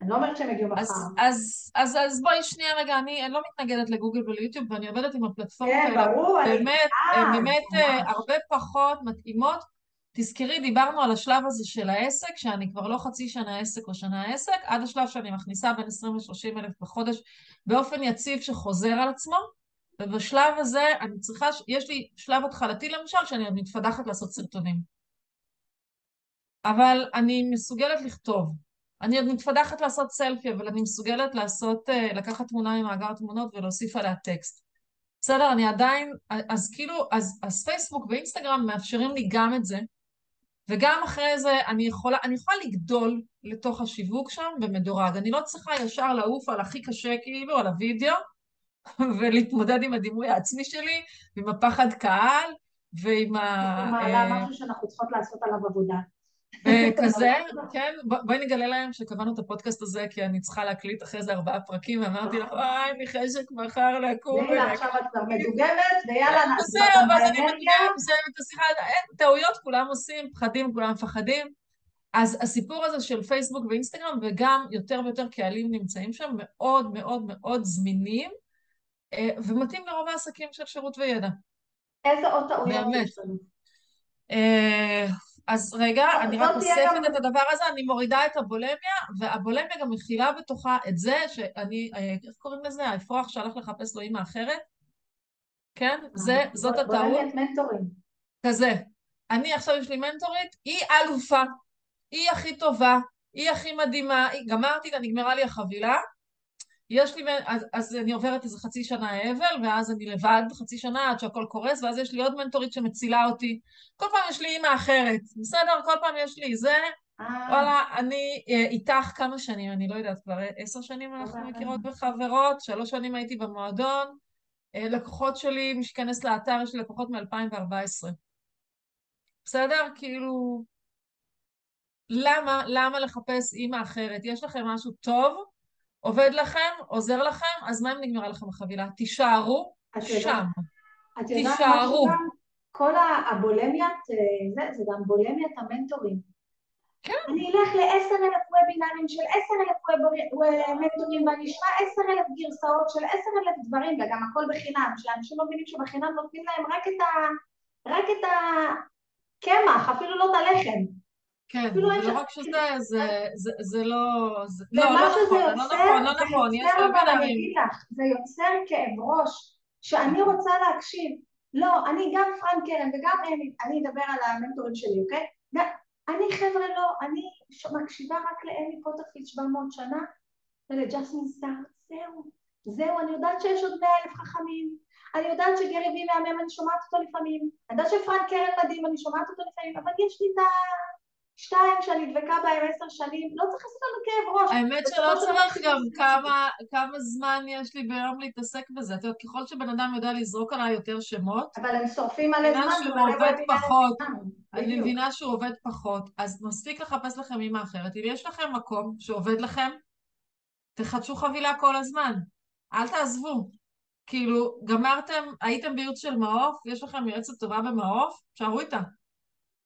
אני לא אומרת שהם יגיעו מחר. אז, אז, אז בואי שנייה רגע, אני, אני לא מתנגדת לגוגל וליוטיוב ואני עובדת עם הפלטפורמות כן, האלה. ברור, אני באמת, הן באמת אה. הרבה פחות מתאימות. תזכרי, דיברנו על השלב הזה של העסק, שאני כבר לא חצי שנה עסק או שנה עסק, עד השלב שאני מכניסה בין 20 ל-30 אלף בחודש באופן יציב שחוזר על עצמו, ובשלב הזה אני צריכה, יש לי שלב התחלתי למשל, שאני עוד מתפדחת לעשות סרטונים. אבל אני מסוגלת לכתוב. אני עוד מתפדחת לעשות סלפי, אבל אני מסוגלת לעשות, אה, לקחת תמונה ממאגר תמונות ולהוסיף עליה טקסט. בסדר, אני עדיין, אז כאילו, אז, אז פייסבוק ואינסטגרם מאפשרים לי גם את זה, וגם אחרי זה אני יכולה, אני יכולה לגדול לתוך השיווק שם במדורג. אני לא צריכה ישר לעוף על הכי קשה, כאילו, על הוידאו, ולהתמודד עם הדימוי העצמי שלי, ועם הפחד קהל, ועם ה... מעלה אה, משהו שאנחנו צריכות לעשות עליו עבודה. וכזה, כן, ב- בואי נגלה להם שקבענו את הפודקאסט הזה כי אני צריכה להקליט אחרי זה ארבעה פרקים, ואמרתי לך, וואי, אני חשק מחר לקום ולהקליט. עכשיו את כבר מדוגמת, ויאללה, נעשה זהו, אותה ואז אני. מגיעה, מסיימת את השיחה, אין, טעויות כולם עושים, פחדים כולם מפחדים. אז הסיפור הזה של פייסבוק ואינסטגרם, וגם יותר ויותר קהלים נמצאים שם, מאוד מאוד מאוד זמינים, אה, ומתאים לרוב העסקים של שירות וידע. איזה עוד טעויות. יש לנו? אה, אז רגע, זאת- אני זאת רק אוספת את הדבר הזה, אני מורידה את הבולמיה, והבולמיה גם מכילה בתוכה את זה שאני, אה, איך קוראים לזה? האפרוח שהלך לחפש לו אימא אחרת? כן? זה, זאת בוא- בוא הטעות. נגיד מנטורים. כזה. אני עכשיו יש לי מנטורית, היא אלופה, היא הכי טובה, היא הכי מדהימה, היא, גמרתי, נגמרה לי החבילה, יש לי, אז, אז אני עוברת איזה חצי שנה אבל, ואז אני לבד חצי שנה עד שהכל קורס, ואז יש לי עוד מנטורית שמצילה אותי. כל פעם יש לי אימא אחרת, בסדר? כל פעם יש לי זה, אה, וואלה, אני אה, איתך כמה שנים, אני לא יודעת, כבר עשר שנים אנחנו. מכירות וחברות, שלוש שנים הייתי במועדון, אה, לקוחות שלי, מי שייכנס לאתר, יש לי לקוחות מ-2014. בסדר? כאילו, למה, למה לחפש אימא אחרת? יש לכם משהו טוב, עובד לכם, עוזר לכם, אז מה אם נגמרה לכם החבילה? תישארו שם. את יודעת תישארו. כל הבולמיית, אה, זה, זה גם בולמיית המנטורים. כן. אני אלך לעשר אלף וובינארים של עשר אלף מנטורים ואני אשמע עשר אלף גרסאות של עשר אלף דברים וגם הכל בחינם, שאנשים לא מבינים שבחינם נותנים להם רק את ה... רק את הקמח, אפילו לא את הלחם. כן, ולא שם- רק שזה, זה, זה, זה לא... זה, לא, לא נכון, לא נכון, לא נכון, יש יוצר, אבל אני. אגיד לך, זה יוצר כאב ראש, שאני רוצה להקשיב. לא, אני גם פרנק קרן וגם אמי, אני אדבר על המנטורים שלי, אוקיי? אני חבר'ה לא, אני מקשיבה רק לאמי פוטרפיד 700 שנה ולג'סמין סטאר, זהו. זהו, אני יודעת שיש עוד מאה אלף חכמים, אני יודעת שגרי וי מהמם, אני שומעת אותו לפעמים, אני יודעת שפרנק קרן מדהים, אני שומעת אותו לפעמים, אבל יש לי את השתיים שאני דבקה בהם עשר שנים, לא צריך לעשות לנו כאב ראש. האמת שלא צריך גם. כמה, כמה זמן יש לי ביום להתעסק בזה. את יודעת, ככל שבן אדם יודע לזרוק עליי יותר שמות, אבל הם שורפים מבינה זמן שהוא עובד פחות. אני. מבינה שהוא עובד פחות, אז מספיק לחפש לכם אימא אחרת. אם יש לכם מקום שעובד לכם, תחדשו חבילה כל הזמן. אל תעזבו. כאילו, גמרתם, הייתם בייעוץ של מעוף, יש לכם יועצת טובה במעוף, תשארו איתה.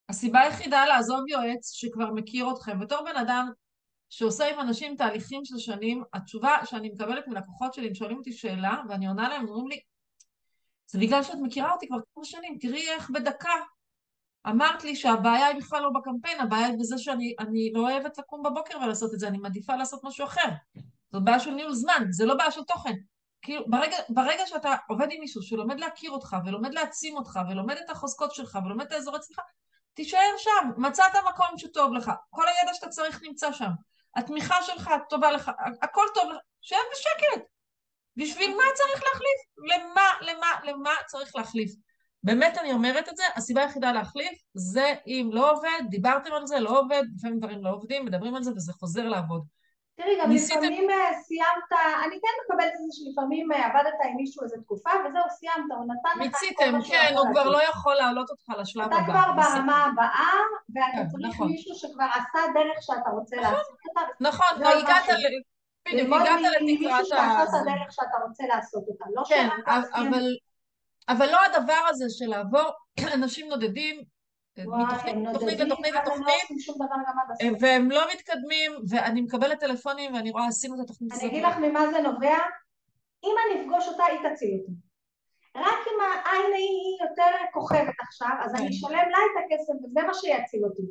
הסיבה היחידה לעזוב יועץ שכבר מכיר אתכם, בתור בן אדם שעושה עם אנשים תהליכים של שנים, התשובה שאני מקבלת מלקוחות שלי, הם שואלים אותי שאלה, ואני עונה להם, אומרים לי, זה בגלל שאת מכירה אותי כבר כמה שנים, תראי איך בדקה אמרת לי שהבעיה היא בכלל לא בקמפיין, הבעיה היא בזה שאני אני לא אוהבת לקום בבוקר ולעשות את זה, אני מעדיפה לעשות משהו אחר. זאת בעיה של ניהול זמן, זה לא בעיה של תוכן. כאילו, ברגע, ברגע שאתה עובד עם מישהו שלומד להכיר אותך, ולומד להעצים אותך, ולומד את החוזקות שלך, ולומד את האזורי צמיחה, תישאר שם, מצאת מקום שטוב לך, כל הידע שאתה צריך נמצא שם, התמיכה שלך טובה לך, הכל טוב לך, שב בשקט. בשביל מה צריך להחליף? למה, למה, למה צריך להחליף? באמת אני אומרת את זה, הסיבה היחידה להחליף זה אם לא עובד, דיברתם על זה, לא עובד, לפעמים דברים לא עובדים, מדברים על זה וזה חוזר לעבוד. תראי, גם לפעמים אה, סיימת, אני כן מקבלת את זה שלפעמים אה, עבדת עם מישהו איזה תקופה, וזהו, סיימת, הוא נתן לך את כל מיציתם, מה שהוא כן, הוא כבר. לא יכול להעלות אותך לשלב אתה הבא. כבר בסדר. ברמה הבאה, ואתה כן, צריך נכון. מישהו שכבר עשה דרך שאתה רוצה לעשות אותה, נכון, זה עוד הגעת. ל... בדיוק, הגעת לתקרת ה... הדרך שאתה רוצה לעשות אותה, לא כן, שרק תסכים. אבל, אבל לא הדבר הזה של לעבור, אנשים נודדים הם לתוכנית לתוכנית לא. והם לא מתקדמים, ואני מקבלת טלפונים ואני רואה, עשינו את התוכנית אני הזאת. אגיד לך ממה זה נובע, אם אני אפגוש אותה היא תציל אותי. רק אם העין היא יותר כוכבת עכשיו, אז כן. אני אשלם לה את הכסף וזה מה שיציל אותי.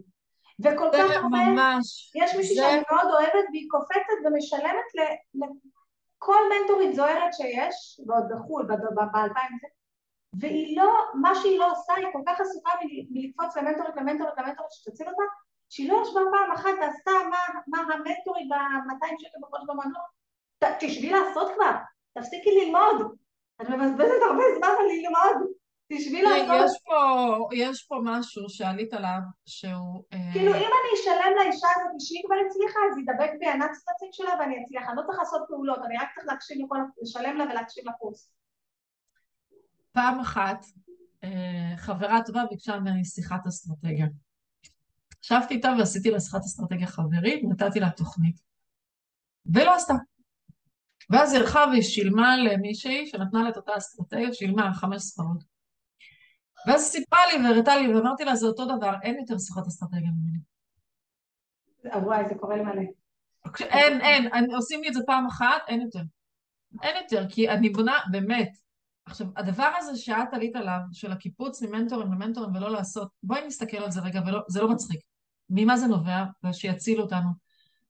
וכל כך הרבה, ממש, יש מישהי זה- שאני מאוד אוהבת והיא קופצת ומשלמת לכל מנטורית זוהרת שיש, ועוד בחו"ל, ב-2000, והיא לא, מה שהיא לא עושה, היא כל כך עסוקה מלקפוץ למנטורית, למנטורית, למנטורית שתציל אותה, שהיא לא ישבה פעם אחת ועשתה מה, מה המנטורית ב-200 שקל בחודש. ת- תשבי לעשות כבר, תפסיקי ללמוד. את מבזבזת הרבה זמן על ללמוד, תשבי תראי, לעשות. יש פה, יש פה משהו שעלית עליו, שהוא... אה, כאילו אם אני אשלם לאישה הזאת שהיא כבר הצליחה, אז ידבק בי הנאצנצים שלה ואני אצליח. אני לא צריך לעשות פעולות, אני רק צריך להקשיב לכל, לשלם לה ולהקשיב לקורס. פעם אחת אה, חברה טובה ביקשה ממני שיחת אסטרטגיה. ישבתי איתה ועשיתי לה שיחת אסטרטגיה חברית, נתתי לה תוכנית. ולא עשתה. ואז היא הלכה והיא שילמה למישהי שנתנה לה את אותה אסטרטגיה, שילמה חמש ספרות. ואז היא סיפרה לי והראתה לי, ואמרתי לה, זה אותו דבר, אין יותר שיחות אסטרטגיה ממני. וואי, זה קורה לי מלא. אין, אין, עושים לי את זה פעם אחת, אין יותר. אין יותר, כי אני בונה, באמת. עכשיו, הדבר הזה שאת עלית עליו, של הקיפוץ ממנטורים למנטורים ולא לעשות, בואי נסתכל על זה רגע, ולא, זה לא מצחיק. ממה זה נובע? ושיצילו אותנו.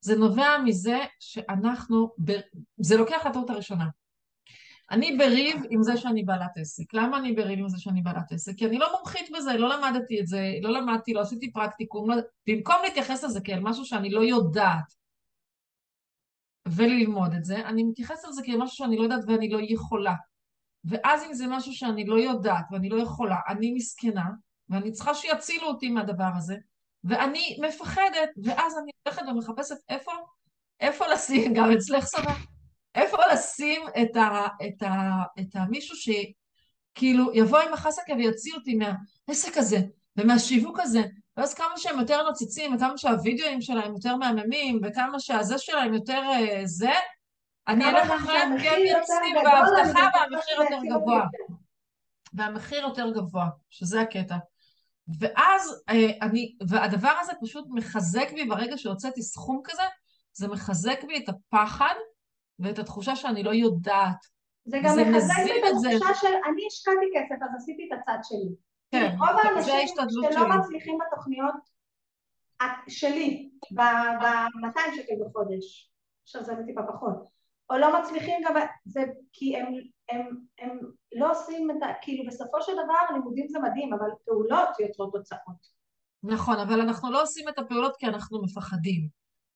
זה נובע מזה שאנחנו, ב, זה לוקח לטעות הראשונה. אני בריב עם זה שאני בעלת עסק. למה אני בריב עם זה שאני בעלת עסק? כי אני לא מומחית בזה, לא למדתי את זה, לא למדתי, לא עשיתי פרקטיקום, לא... במקום להתייחס לזה כאל משהו שאני לא יודעת וללמוד את זה, אני מתייחסת לזה כאל משהו שאני לא יודעת ואני לא יכולה. ואז אם זה משהו שאני לא יודעת ואני לא יכולה, אני מסכנה, ואני צריכה שיצילו אותי מהדבר הזה, ואני מפחדת, ואז אני הולכת ומחפשת איפה, איפה לשים, גם אצלך סבבה, איפה לשים את, ה, את, ה, את המישהו שכאילו יבוא עם החסקה ויציל אותי מהעסק הזה ומהשיווק הזה, ואז כמה שהם יותר נוצצים וכמה שהווידאוים שלהם יותר מהממים וכמה שהזה שלהם יותר uh, זה, אני אלך גדול, אני בהבטחה והמחיר יותר גבוה. והמחיר יותר גבוה, שזה הקטע. ואז אה, אני, והדבר הזה פשוט מחזק בי ברגע שהוצאתי סכום כזה, זה מחזק בי את הפחד ואת התחושה שאני לא יודעת. זה גם זה מחזק את. התחושה של אני השקעתי כסף אז עשיתי את הצד שלי. כן, רוב האנשים שלא שלי. מצליחים בתוכניות שלי, ב-200 שקל בחודש, עכשיו זה טיפה פחות, או לא מצליחים גם, זה כי הם, הם, הם לא עושים את ה... כאילו בסופו של דבר לימודים זה מדהים, אבל פעולות יוצרות תוצאות. נכון, אבל אנחנו לא עושים את הפעולות כי אנחנו מפחדים.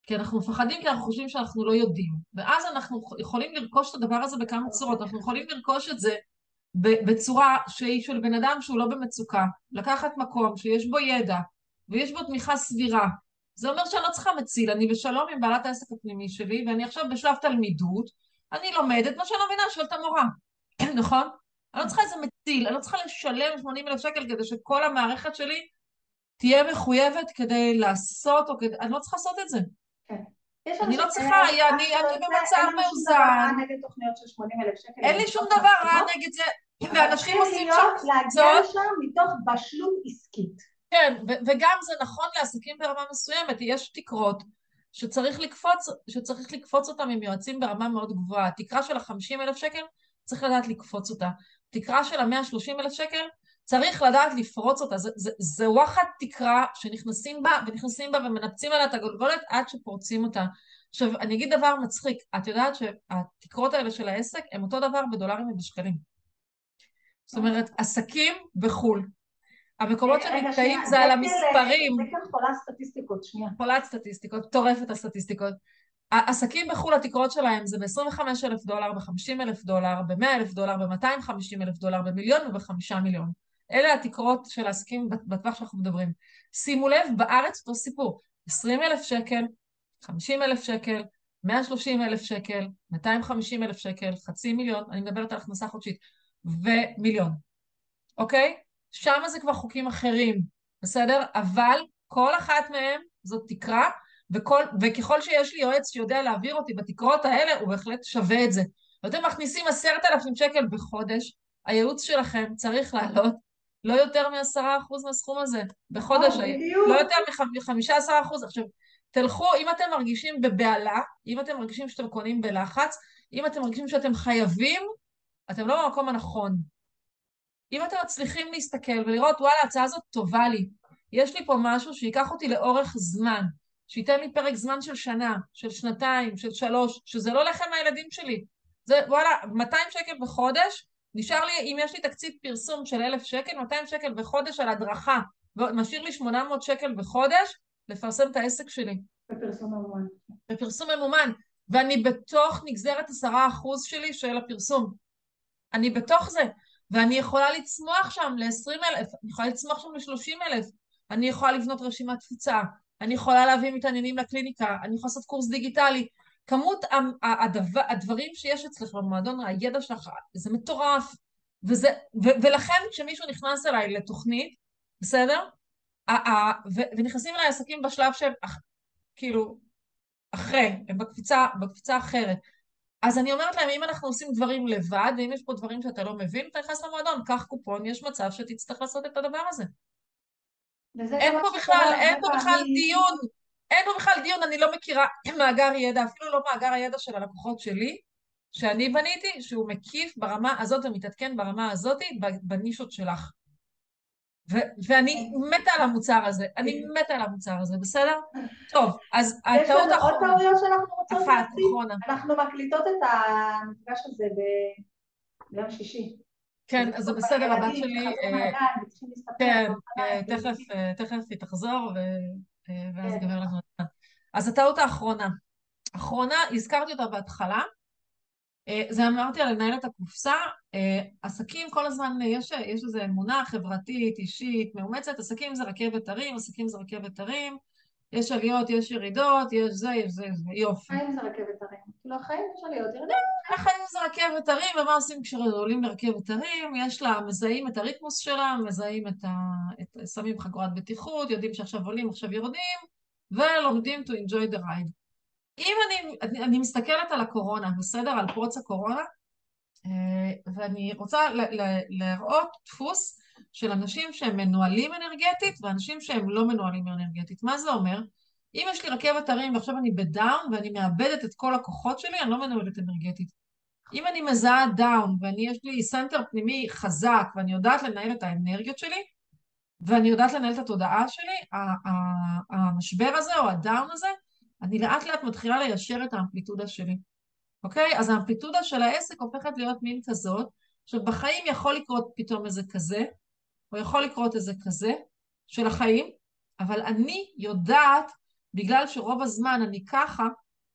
כי אנחנו מפחדים כי אנחנו חושבים שאנחנו לא יודעים. ואז אנחנו יכולים לרכוש את הדבר הזה בכמה צורות. אנחנו יכולים לרכוש את זה בצורה שהיא של בן אדם שהוא לא במצוקה, לקחת מקום שיש בו ידע ויש בו תמיכה סבירה. זה אומר שאני לא צריכה מציל, אני בשלום עם בעלת העסק הפנימי שלי, ואני עכשיו בשלב תלמידות, אני לומדת, מה שאני לא מבינה, שואלת המורה, נכון? אני לא צריכה איזה מציל, אני לא צריכה לשלם 80 אלף שקל כדי שכל המערכת שלי תהיה מחויבת כדי לעשות, או כדי... אני לא צריכה לעשות את זה. יש אני לא צריכה, אני- אני שזה- במצב אין לנו שום מאוזן. דבר רע נגד תוכניות של 80 אלף שקל. אין לי שום דבר רע נגד זה, אבל ואנשים עושים שם להגיע קבוצות. לשם מתוך בשלות עסקית. כן, וגם זה נכון לעסקים ברמה מסוימת, יש תקרות שצריך לקפוץ, שצריך לקפוץ אותם עם יועצים ברמה מאוד גבוהה. התקרה של ה-50 אלף שקל, צריך לדעת לקפוץ אותה. תקרה של ה-130 אלף שקל, צריך לדעת לפרוץ אותה. זה, זה, זה וואחד תקרה שנכנסים בה, ונכנסים בה ומנפצים עליה את הגולגולת עד שפורצים אותה. עכשיו, אני אגיד דבר מצחיק, את יודעת שהתקרות האלה של העסק הם אותו דבר בדולרים ובשקלים. זאת אומרת, עסקים בחו"ל. המקומות שנתקעים זה על המספרים. דקל חולה סטטיסטיקות, שנייה. חולת סטטיסטיקות, מטורפת הסטטיסטיקות. העסקים בחו"ל, התקרות שלהם זה ב-25 אלף דולר, ב-50 אלף דולר, ב-100 אלף דולר, ב-250 אלף דולר, במיליון וב-5 מיליון. אלה התקרות של העסקים בטווח שאנחנו מדברים. שימו לב, בארץ אותו סיפור, 20 אלף שקל, 50 אלף שקל, 130 אלף שקל, 250 אלף שקל, חצי מיליון, אני מדברת על הכנסה חודשית, ומיליון, אוקיי? שם זה כבר חוקים אחרים, בסדר? אבל כל אחת מהם זאת תקרה, וכל, וככל שיש לי יועץ שיודע להעביר אותי בתקרות האלה, הוא בהחלט שווה את זה. ואתם מכניסים עשרת אלפים שקל בחודש, הייעוץ שלכם צריך לעלות לא יותר מעשרה אחוז מהסכום הזה בחודש, בדיוק. לא יותר מחמישה עשר אחוז. עכשיו, תלכו, אם אתם מרגישים בבהלה, אם אתם מרגישים שאתם קונים בלחץ, אם אתם מרגישים שאתם חייבים, אתם לא במקום הנכון. אם אתם מצליחים להסתכל ולראות, וואלה, ההצעה הזאת טובה לי, יש לי פה משהו שייקח אותי לאורך זמן, שייתן לי פרק זמן של שנה, של שנתיים, של שלוש, שזה לא לחם מהילדים שלי. זה, וואלה, 200 שקל בחודש, נשאר לי, אם יש לי תקציב פרסום של 1,000 שקל, 200 שקל בחודש על הדרכה, ומשאיר לי 800 שקל בחודש, לפרסם את העסק שלי. בפרסום ממומן. בפרסום ממומן, ואני בתוך נגזרת עשרה אחוז שלי של הפרסום. אני בתוך זה, ואני יכולה לצמוח שם ל-20 אלף, אני יכולה לצמוח שם ל-30 אלף, אני יכולה לבנות רשימת תפוצה, אני יכולה להביא מתעניינים לקליניקה, אני יכולה לעשות קורס דיגיטלי. כמות הדבר, הדברים שיש אצלך במועדון, הידע שלך, זה מטורף. וזה, ו, ולכן כשמישהו נכנס אליי לתוכנית, בסדר? ונכנסים אליי עסקים בשלב שהם, כאילו, אחרי, הם בקפיצה, בקפיצה אחרת. אז אני אומרת להם, אם אנחנו עושים דברים לבד, ואם יש פה דברים שאתה לא מבין, אתה נכנס למועדון, קח קופון, יש מצב שתצטרך לעשות את הדבר הזה. אין פה בכלל, אין פה בכלל. דיון, אין פה בכלל דיון, אני לא מכירה מאגר ידע, אפילו לא מאגר הידע של הלקוחות שלי, שאני בניתי, שהוא מקיף ברמה הזאת ומתעדכן ברמה הזאת בנישות שלך. ואני מתה על המוצר הזה, אני מתה על המוצר הזה, בסדר? טוב, אז יש הטעות לנו עוד האחרונה, טעויות שאנחנו רוצות אחת, להציג? אחרונה. אנחנו מקליטות את המפגש הזה ביום שישי. כן, אז זה בסדר, הבת שלי, אה. כן, אה, תכף. אה, תכף היא תחזור, ואז כן. ייגמר לנו. אז הטעות האחרונה. אחרונה, הזכרתי אותה בהתחלה, זה אמרתי על לנהל את הקופסה, אה, עסקים כל הזמן, אה, יש, יש איזו אמונה חברתית, אישית, מאומצת, עסקים זה רכבת הרים, עסקים זה רכבת הרים, יש עליות, יש ירידות, יש זה, יש זה, יש זה, יופי. חיים זה רכבת הרים. כאילו החיים יש עליות ירידות. החיים זה רכבת הרים, ומה עושים כשעולים לרכבת הרים? יש לה, מזהים את הריתמוס שלה, מזהים את ה... את, שמים חגורת בטיחות, יודעים שעכשיו עולים, עכשיו יורדים, ולומדים to enjoy the ride. אם אני, אני, אני מסתכלת על הקורונה, בסדר? על פרוץ הקורונה, אה, ואני רוצה ל, ל, להראות דפוס של אנשים שהם מנוהלים אנרגטית ואנשים שהם לא מנוהלים אנרגטית. מה זה אומר? אם יש לי רכבת הרים ועכשיו אני ב down ואני מאבדת את כל הכוחות שלי, אני לא מנוהלת אנרגטית. אם אני מזהה down ואני, יש לי center פנימי חזק ואני יודעת לנהל את האנרגיות שלי, ואני יודעת לנהל את התודעה שלי, המשבר הזה או הדאון הזה, אני לאט לאט מתחילה ליישר את האמפליטודה שלי, אוקיי? אז האמפליטודה של העסק הופכת להיות מין כזאת, עכשיו בחיים יכול לקרות פתאום איזה כזה, או יכול לקרות איזה כזה, של החיים, אבל אני יודעת, בגלל שרוב הזמן אני ככה,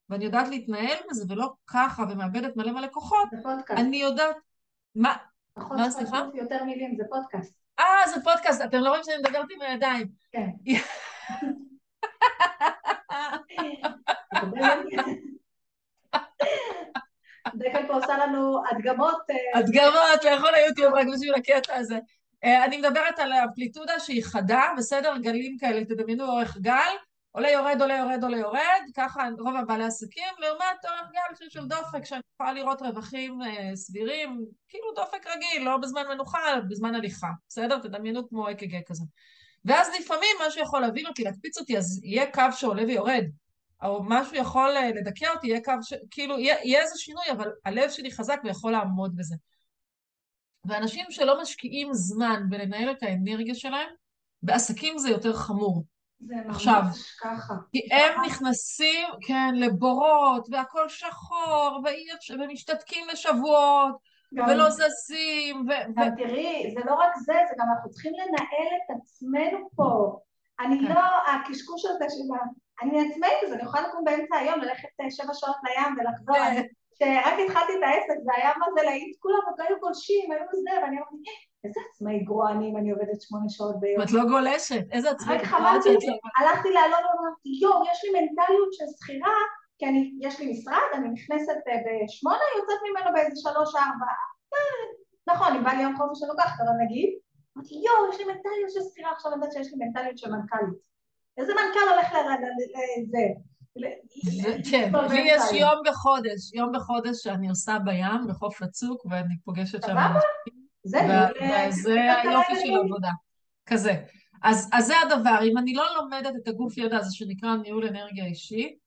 ואני יודעת להתנהל בזה ולא ככה ומאבדת מלא מלא כוחות. אני יודעת... מה? נכון, מה, צריך סליחה? יותר מילים, זה פודקאסט. אה, זה פודקאסט, אתם לא רואים שאני מדברת עם הידיים. כן. דקל פה עושה לנו הדגמות. אה, הדגמות, לאכול ליוטיוב רק בשביל הקטע הזה. אה, אני מדברת על אמפליטודה שהיא חדה, בסדר? גלים כאלה, תדמיינו אורך גל, עולה יורד, עולה יורד, עולה יורד, ככה רוב הבעלי עסקים, לעומת אורך גל של- דופק, שאני יכולה לראות רווחים אה, סבירים, כאילו דופק רגיל, לא בזמן מנוחה, בזמן הליכה, בסדר? תדמיינו כמו אק"ג כזה. ואז לפעמים משהו יכול להביא אותי, להקפיץ אותי, אז יהיה קו שעולה ויורד. או משהו יכול אה, לדכא אותי, יהיה קו ש... כאילו, יהיה, יהיה איזה שינוי, אבל הלב שלי חזק ויכול לעמוד בזה. ואנשים שלא משקיעים זמן בלנהל את האנרגיה שלהם, בעסקים זה יותר חמור. זה עכשיו. ככה. כי הם נכנסים, כן, לבורות, והכל שחור, ואי אפשר- ומשתתקים לשבועות, ולא זזים, ו... ו... גם תראי, זה לא רק זה, זה גם אנחנו צריכים לנהל את עצמנו פה. אני כן. לא, הקשקוש הזה של ה... אני עצמאית, אז אני יכולה לקום באמצע היום, ללכת אה, שבע שעות לים ולחזור. כן. כשרק התחלתי את העסק, זה היה מה זה להיט, כולם עוד לא היו גולשים, היו זה, ואני אמרתי, איזה עצמאית גרועה אני אם אני עובדת שמונה שעות ביום. את לא גולשת, איזה עצמאית. רק שאת לא- הלכתי לאלון ואמרתי, יואו, יש לי מנטליות של שכירה, כי אני, יש לי משרד, אני נכנסת אה, בשמונה, יוצאת ממנו באיזה שלוש, ארבע. אה, נכון, אם בא לי יום חופש אני לוקחת, אבל נגיד, אמרתי, יואו, יש לי מנטליות של שכירה, עכשיו אני יודעת שיש לי מנטליות של מנכ"לית. איזה מנכ"ל הולך לזה? כן, לי יש יום בחודש, יום בחודש שאני עושה בים, בחוף הצוק, ואני פוגשת שם... סבבה? זה היופי של עבודה. כזה. אז, אז זה הדבר, אם אני לא לומדת את הגוף ידע הזה שנקרא ניהול אנרגיה אישית,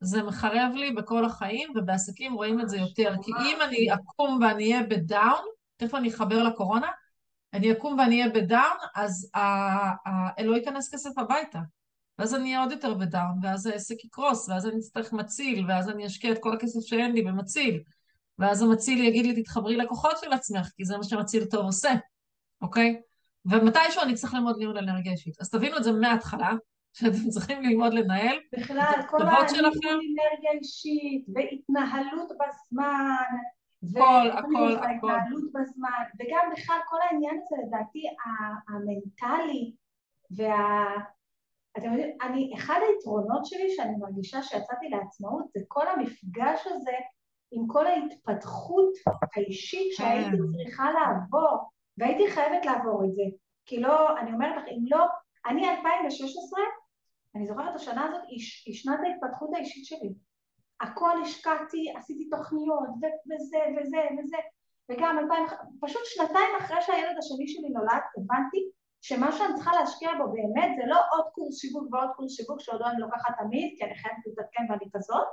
זה מחרב לי בכל החיים, ובעסקים רואים את זה יותר. כי אם אני אקום ואני אהיה ב down, תכף אני אחבר לקורונה, אני אקום ואני אהיה ב down, אז לא ייכנס כסף הביתה. ואז אני אהיה עוד יותר ב down, ואז העסק יקרוס, ואז אני אצטרך מציל, ואז אני אשקיע את כל הכסף שאין לי במציל. ואז המציל יגיד לי, תתחברי לכוחות של עצמך, כי זה מה שמציל טוב עושה, אוקיי? ומתישהו אני צריך ללמוד ניהול אנרגיה אישית. אז תבינו את זה מההתחלה, שאתם צריכים ללמוד לנהל בכלל, כל הניהול אנרגיה אישית, והתנהלות בזמן, הכל, הכל, הכל. והתנהלות בזמן, וגם בכלל כל העניין הזה, לדעתי, המנטלי, וה... אתם יודעים, אני, אחד היתרונות שלי שאני מרגישה שיצאתי לעצמאות זה כל המפגש הזה עם כל ההתפתחות האישית שהייתי כן. צריכה לעבור, והייתי חייבת לעבור את זה. כי לא, אני אומרת לך, אם לא, אני 2016, אני זוכרת את השנה הזאת, היא, שנת ההתפתחות האישית שלי. הכל השקעתי, עשיתי תוכניות, וזה וזה וזה, וגם 2000, פשוט שנתיים אחרי שהילד השני שלי נולד, הבנתי שמה שאני צריכה להשקיע בו באמת זה לא עוד קורס שיווק ועוד קורס שיווק שעוד אני לוקחת תמיד, כי אני חייבת להתעדכן ואני כזאת,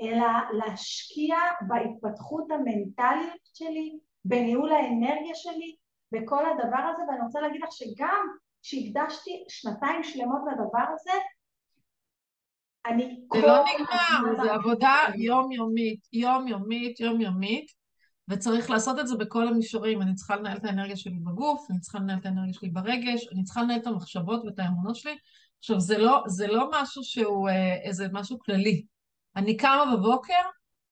אלא להשקיע בהתפתחות המנטליות שלי, בניהול האנרגיה שלי, בכל הדבר הזה, ואני רוצה להגיד לך שגם כשהקדשתי שנתיים שלמות לדבר הזה, אני זה לא נגמר, זה עבודה יומיומית, יומיומית, יומיומית, וצריך לעשות את זה בכל המישורים. אני צריכה לנהל את האנרגיה שלי בגוף, אני צריכה לנהל את האנרגיה שלי ברגש, אני צריכה לנהל את המחשבות ואת האמונות שלי. עכשיו, זה לא, זה לא משהו שהוא אה, איזה משהו כללי. אני קמה בבוקר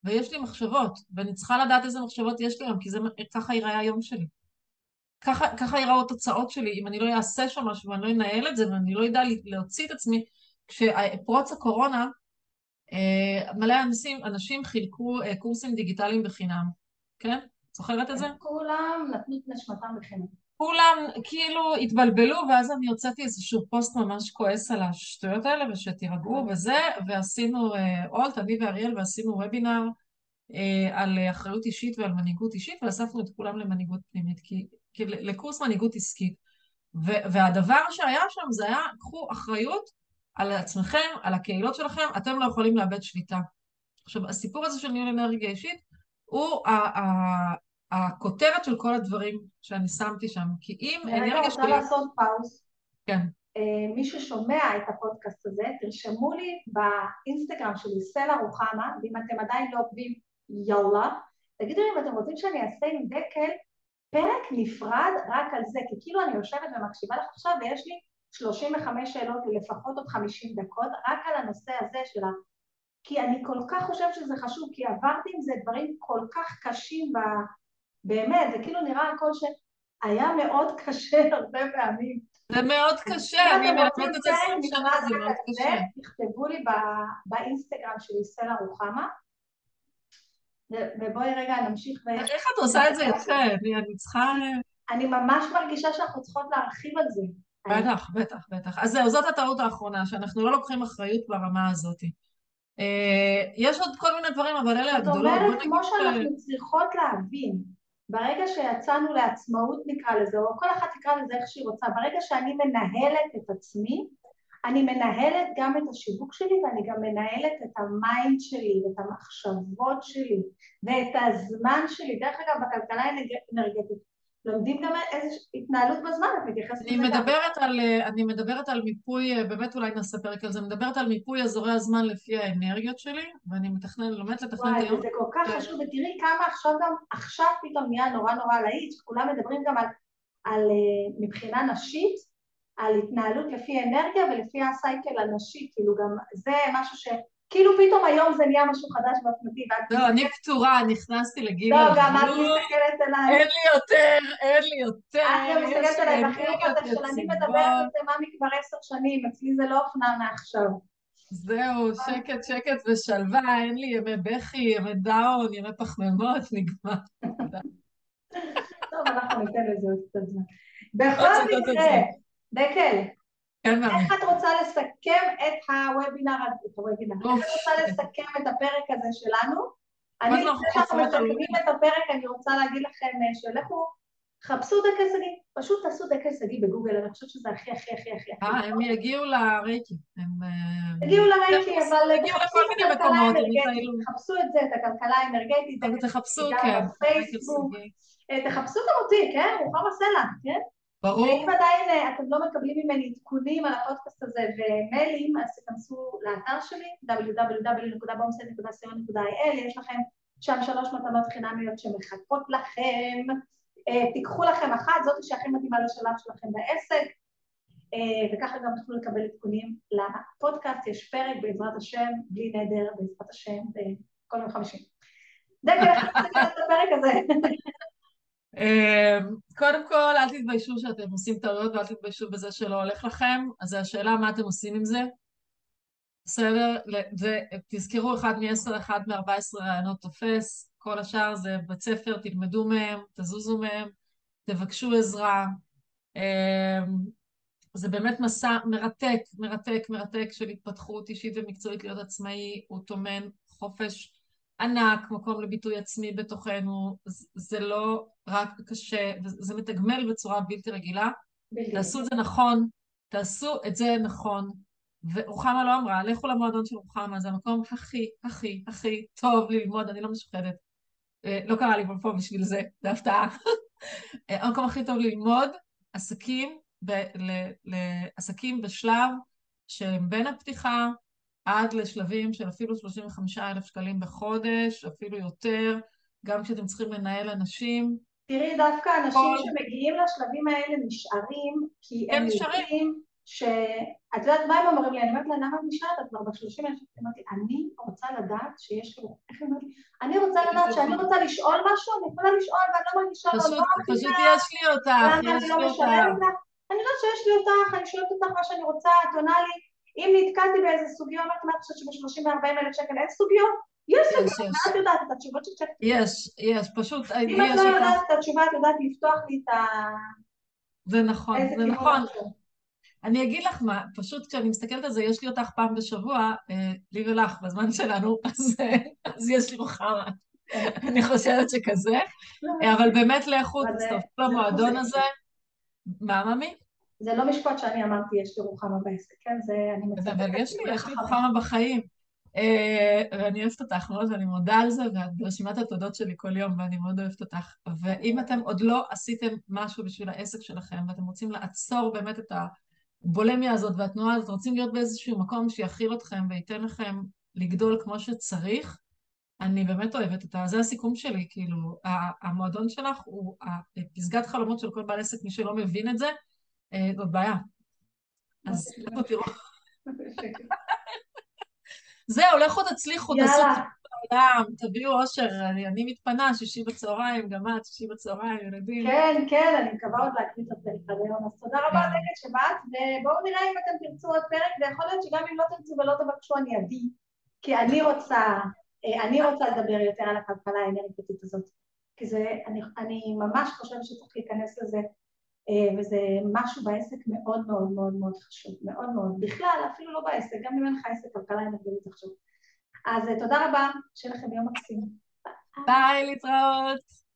ויש לי מחשבות, ואני צריכה לדעת איזה מחשבות יש לי היום, כי זה, ככה ייראה היום שלי. ככה, ככה ייראו התוצאות שלי, אם אני לא אעשה שם משהו ואני לא אנהל את זה ואני לא אדע להוציא את עצמי. כשפרוץ הקורונה, אה, מלא אנשים, אנשים חילקו אה, קורסים דיגיטליים בחינם, כן? זוכרת את זה? כולם נתנו את נשמתם בחינם. כולם כאילו התבלבלו, ואז אני הוצאתי איזשהו פוסט ממש כועס על השטויות האלה, ושתירגעו וזה, ועשינו אולט, אה, אני ואריאל, ועשינו וובינר על אחריות אישית ועל מנהיגות אישית, ואספנו את כולם למנהיגות פנימית, כי לקורס מנהיגות עסקית. והדבר שהיה שם זה היה, קחו אחריות על עצמכם, על הקהילות שלכם, אתם לא יכולים לאבד שליטה. עכשיו, הסיפור הזה של ניהול אנרגיה אישית הוא הכותרת של כל הדברים שאני שמתי שם, כי אם אנרגיה שלי... אני רוצה לעשות פאוס. כן. Uh, מי ששומע את הפודקאסט הזה, תרשמו לי באינסטגרם שלי סלע רוחמה, ואם אתם עדיין לא עוקבים, יאללה, תגידו לי אם אתם רוצים שאני אעשה עם דקל פרק נפרד רק על זה, כי כאילו אני יושבת ומקשיבה לך עכשיו ויש לי 35 שאלות לפחות עוד 50 דקות, רק על הנושא הזה של ה... כי אני כל כך חושבת שזה חשוב, כי עברתי עם זה דברים כל כך קשים, ב... באמת, זה כאילו נראה הכל שהיה מאוד קשה הרבה פעמים. זה מאוד קשה, אני מלמדת את זה 20 שנה, זה מאוד קשה. תכתבו לי באינסטגרם שלי סלע רוחמה, ובואי רגע נמשיך ו... איך את עושה את זה יפה? אני צריכה... אני ממש מרגישה שאנחנו צריכות להרחיב על זה. בטח, בטח, בטח. אז זהו, זאת הטעות האחרונה, שאנחנו לא לוקחים אחריות ברמה הזאת. אה, יש עוד כל מיני דברים, אבל אלה הגדולות. זאת אומרת, כמו שאנחנו צריכות להבין, ברגע שיצאנו לעצמאות נקרא לזה, או כל אחת תקרא לזה איך שהיא רוצה, ברגע שאני מנהלת את עצמי, אני מנהלת גם את השיווק שלי ואני גם מנהלת את ה mind שלי ואת המחשבות שלי ואת הזמן שלי. דרך אגב, בכלכלה האנרגטית לומדים גם איזו התנהלות בזמן, את מתייחסת לזה מדברת על, אני מדברת על מיפוי, באמת אולי נעשה פרק על זה, מדברת על מיפוי אזורי הזמן לפי האנרגיות שלי, ואני מתכנן, לומדת לתכנן את היום. וואי, זה כל כך חשוב, ותראי כמה עכשיו גם, עכשיו פתאום נהיה נורא נורא להיט, כולם מדברים גם על, על אה, מבחינה נשית, על התנהלות לפי אנרגיה ולפי הסייקל הנשי, כאילו גם זה משהו ש... כאילו פתאום היום זה נהיה משהו חדש באופנתי, לא, אני פתורה, נכנסתי לגיל לא, גם את מסתכלת עליי. אין לי יותר, אין לי יותר. את גם מסתכלת עליי, בחיוך הזה של אני מדברת על זה מאמי כבר עשר שנים, אצלי זה לא אופנה מעכשיו. זהו, שקט, שקט ושלווה, אין לי ימי בכי, ימי down, ימי פחמימות, נגמר. טוב, אנחנו ניתן לזה עוד קצת זמן. בכל מקרה, דקל, כן. איך את רוצה לסכם את הוובינר, את הוובינר, איך את רוצה לסכם את הפרק הזה שלנו? אני, לפני שאנחנו מסכמים את הפרק, אני רוצה להגיד לכם אה, שלכו, חפשו דקל שגיא, פשוט תעשו דקל שגיא בגוגל, אני חושבת שזה הכי הכי הכי הכי הכי. אה, הם יגיעו לרייקי. הם... אה, תגיעו לרייקי, אבל יגיעו תחפשו את זה, את הכלכלה האנרגטית, תחפשו, כן. אה, תחפשו גם אותי, כן? רוחמה סלע, כן? ברור. ואם עדיין אה, אתם לא מקבלים ממני עדכונים על הפודקאסט הזה ומיילים, אז תיכנסו לאתר שלי, www.bomsed.co.il, יש לכם שם שלוש מתנות חינמיות שמחכות לכם. אה, תיקחו לכם אחת, זאת שהכי מתאימה לשלב שלכם בעסק, אה, וככה גם תוכלו לקבל עדכונים לפודקאסט. יש פרק בעזרת השם, בלי נדר, בעזרת השם, בכל יום חמישי. דקל, איך על הפרק הזה? אמ, קודם כל, אל תתביישו שאתם עושים טעויות ואל תתביישו בזה שלא הולך לכם, אז השאלה מה אתם עושים עם זה. בסדר? ותזכרו, אחד מ-10, אחד מ-14 רעיונות תופס, כל השאר זה בית ספר, תלמדו מהם, תזוזו מהם, תבקשו עזרה. אמ, זה באמת מסע מרתק, מרתק, מרתק של התפתחות אישית ומקצועית להיות עצמאי, הוא טומן חופש ענק, מקום לביטוי עצמי בתוכנו, זה לא רק קשה, זה מתגמל בצורה בלתי רגילה. בלתי. תעשו את זה נכון, תעשו את זה נכון. ורוחמה לא אמרה, לכו למועדון של רוחמה, זה המקום הכי, הכי, הכי טוב ללמוד, אני לא משוחדת. אה, לא קרה לי פה בשביל זה, זה הפתעה. אה, המקום הכי טוב ללמוד עסקים, ב, ל, לעסקים בשלב שהם בין הפתיחה עד לשלבים של אפילו 35 אלף שקלים בחודש, אפילו יותר, גם כשאתם צריכים לנהל אנשים. תראי, דווקא אנשים כל- שמגיעים לשלבים האלה נשארים, כי הם הם נשארים. יודעים ש... את יודעת מה הם אומרים לי? אני אומרת לה, למה את נשארת? את כבר בשלושים אלף. היא אמרת לי, אני רוצה לדעת שיש לי... איך היא אומרת לי? אני רוצה לדעת שאני רוצה לשאול משהו, אני יכולה לשאול ואני לא מרגישה לא פשוט, יש לי אותך, יש אני לי לא אותך. אני יודעת שיש לי אותך, אני שואלת אותך מה שאני רוצה, את עונה לי. אם נתקעתי באיזה סוגיה, אומרת, מה את חושבת שב-30 ו-40 אלף שקל אין סוגיות? יש סוגיות. מה את יודעת? את התשובות שצריך... יש, יש, פשוט, אם יש את לא. יודעת את התשובה, את יודעת לפתוח לי את ה... זה נכון, זה נכון. אני אגיד לך מה, פשוט כשאני מסתכלת על זה, יש לי אותך פעם בשבוע, אה, לי ולך, בזמן שלנו, אז, אה, אז יש לי רוחמה. אני חושבת שכזה, אה, אבל באמת לכו, תצטרפו למועדון לא הזה. מה, ממי? זה לא משפט שאני אמרתי, יש לי רוחמה בעסק, כן? זה אני מצטטת. אבל יש לי, יש לי. רוחמה בחיים. אה, ואני אוהבת אותך מאוד ואני מודה על זה, ואת ברשימת התודות שלי כל יום ואני מאוד אוהבת אותך. ואם אתם עוד לא עשיתם משהו בשביל העסק שלכם ואתם רוצים לעצור באמת את הבולמיה הזאת והתנועה הזאת, רוצים להיות באיזשהו מקום שיכיל אתכם וייתן לכם לגדול כמו שצריך, אני באמת אוהבת אותה. זה הסיכום שלי, כאילו, המועדון שלך הוא פסגת חלומות של כל בעל עסק, מי שלא מבין את זה, זאת בעיה. אז לכו תראו. זהו, לכו תצליחו, תעשו יאללה, בעולם, תביאו אושר, אני, מתפנה, שישי בצהריים, גם את, שישי בצהריים, ילדים. כן, כן, אני מקווה עוד להקליט את הפרק עד היום, אז תודה רבה יאללה. דקל שבאת, ובואו נראה אם אתם תרצו עוד פרק, ויכול להיות שגם אם לא תרצו ולא תבקשו אני אביא, כי אני רוצה, אה, אני רוצה לדבר יותר על הכלכלה האנרגטית הזאת, כי זה, אני, אני ממש חושבת שצריך להיכנס לזה, אה, וזה משהו בעסק מאוד מאוד מאוד מאוד חשוב, מאוד מאוד, בכלל, אפילו לא בעסק, גם אם אין לך עסק, כלכלה אנרגטית עכשיו. אז אה, תודה רבה, שיהיה לכם יום מקסים. ביי, להתראות.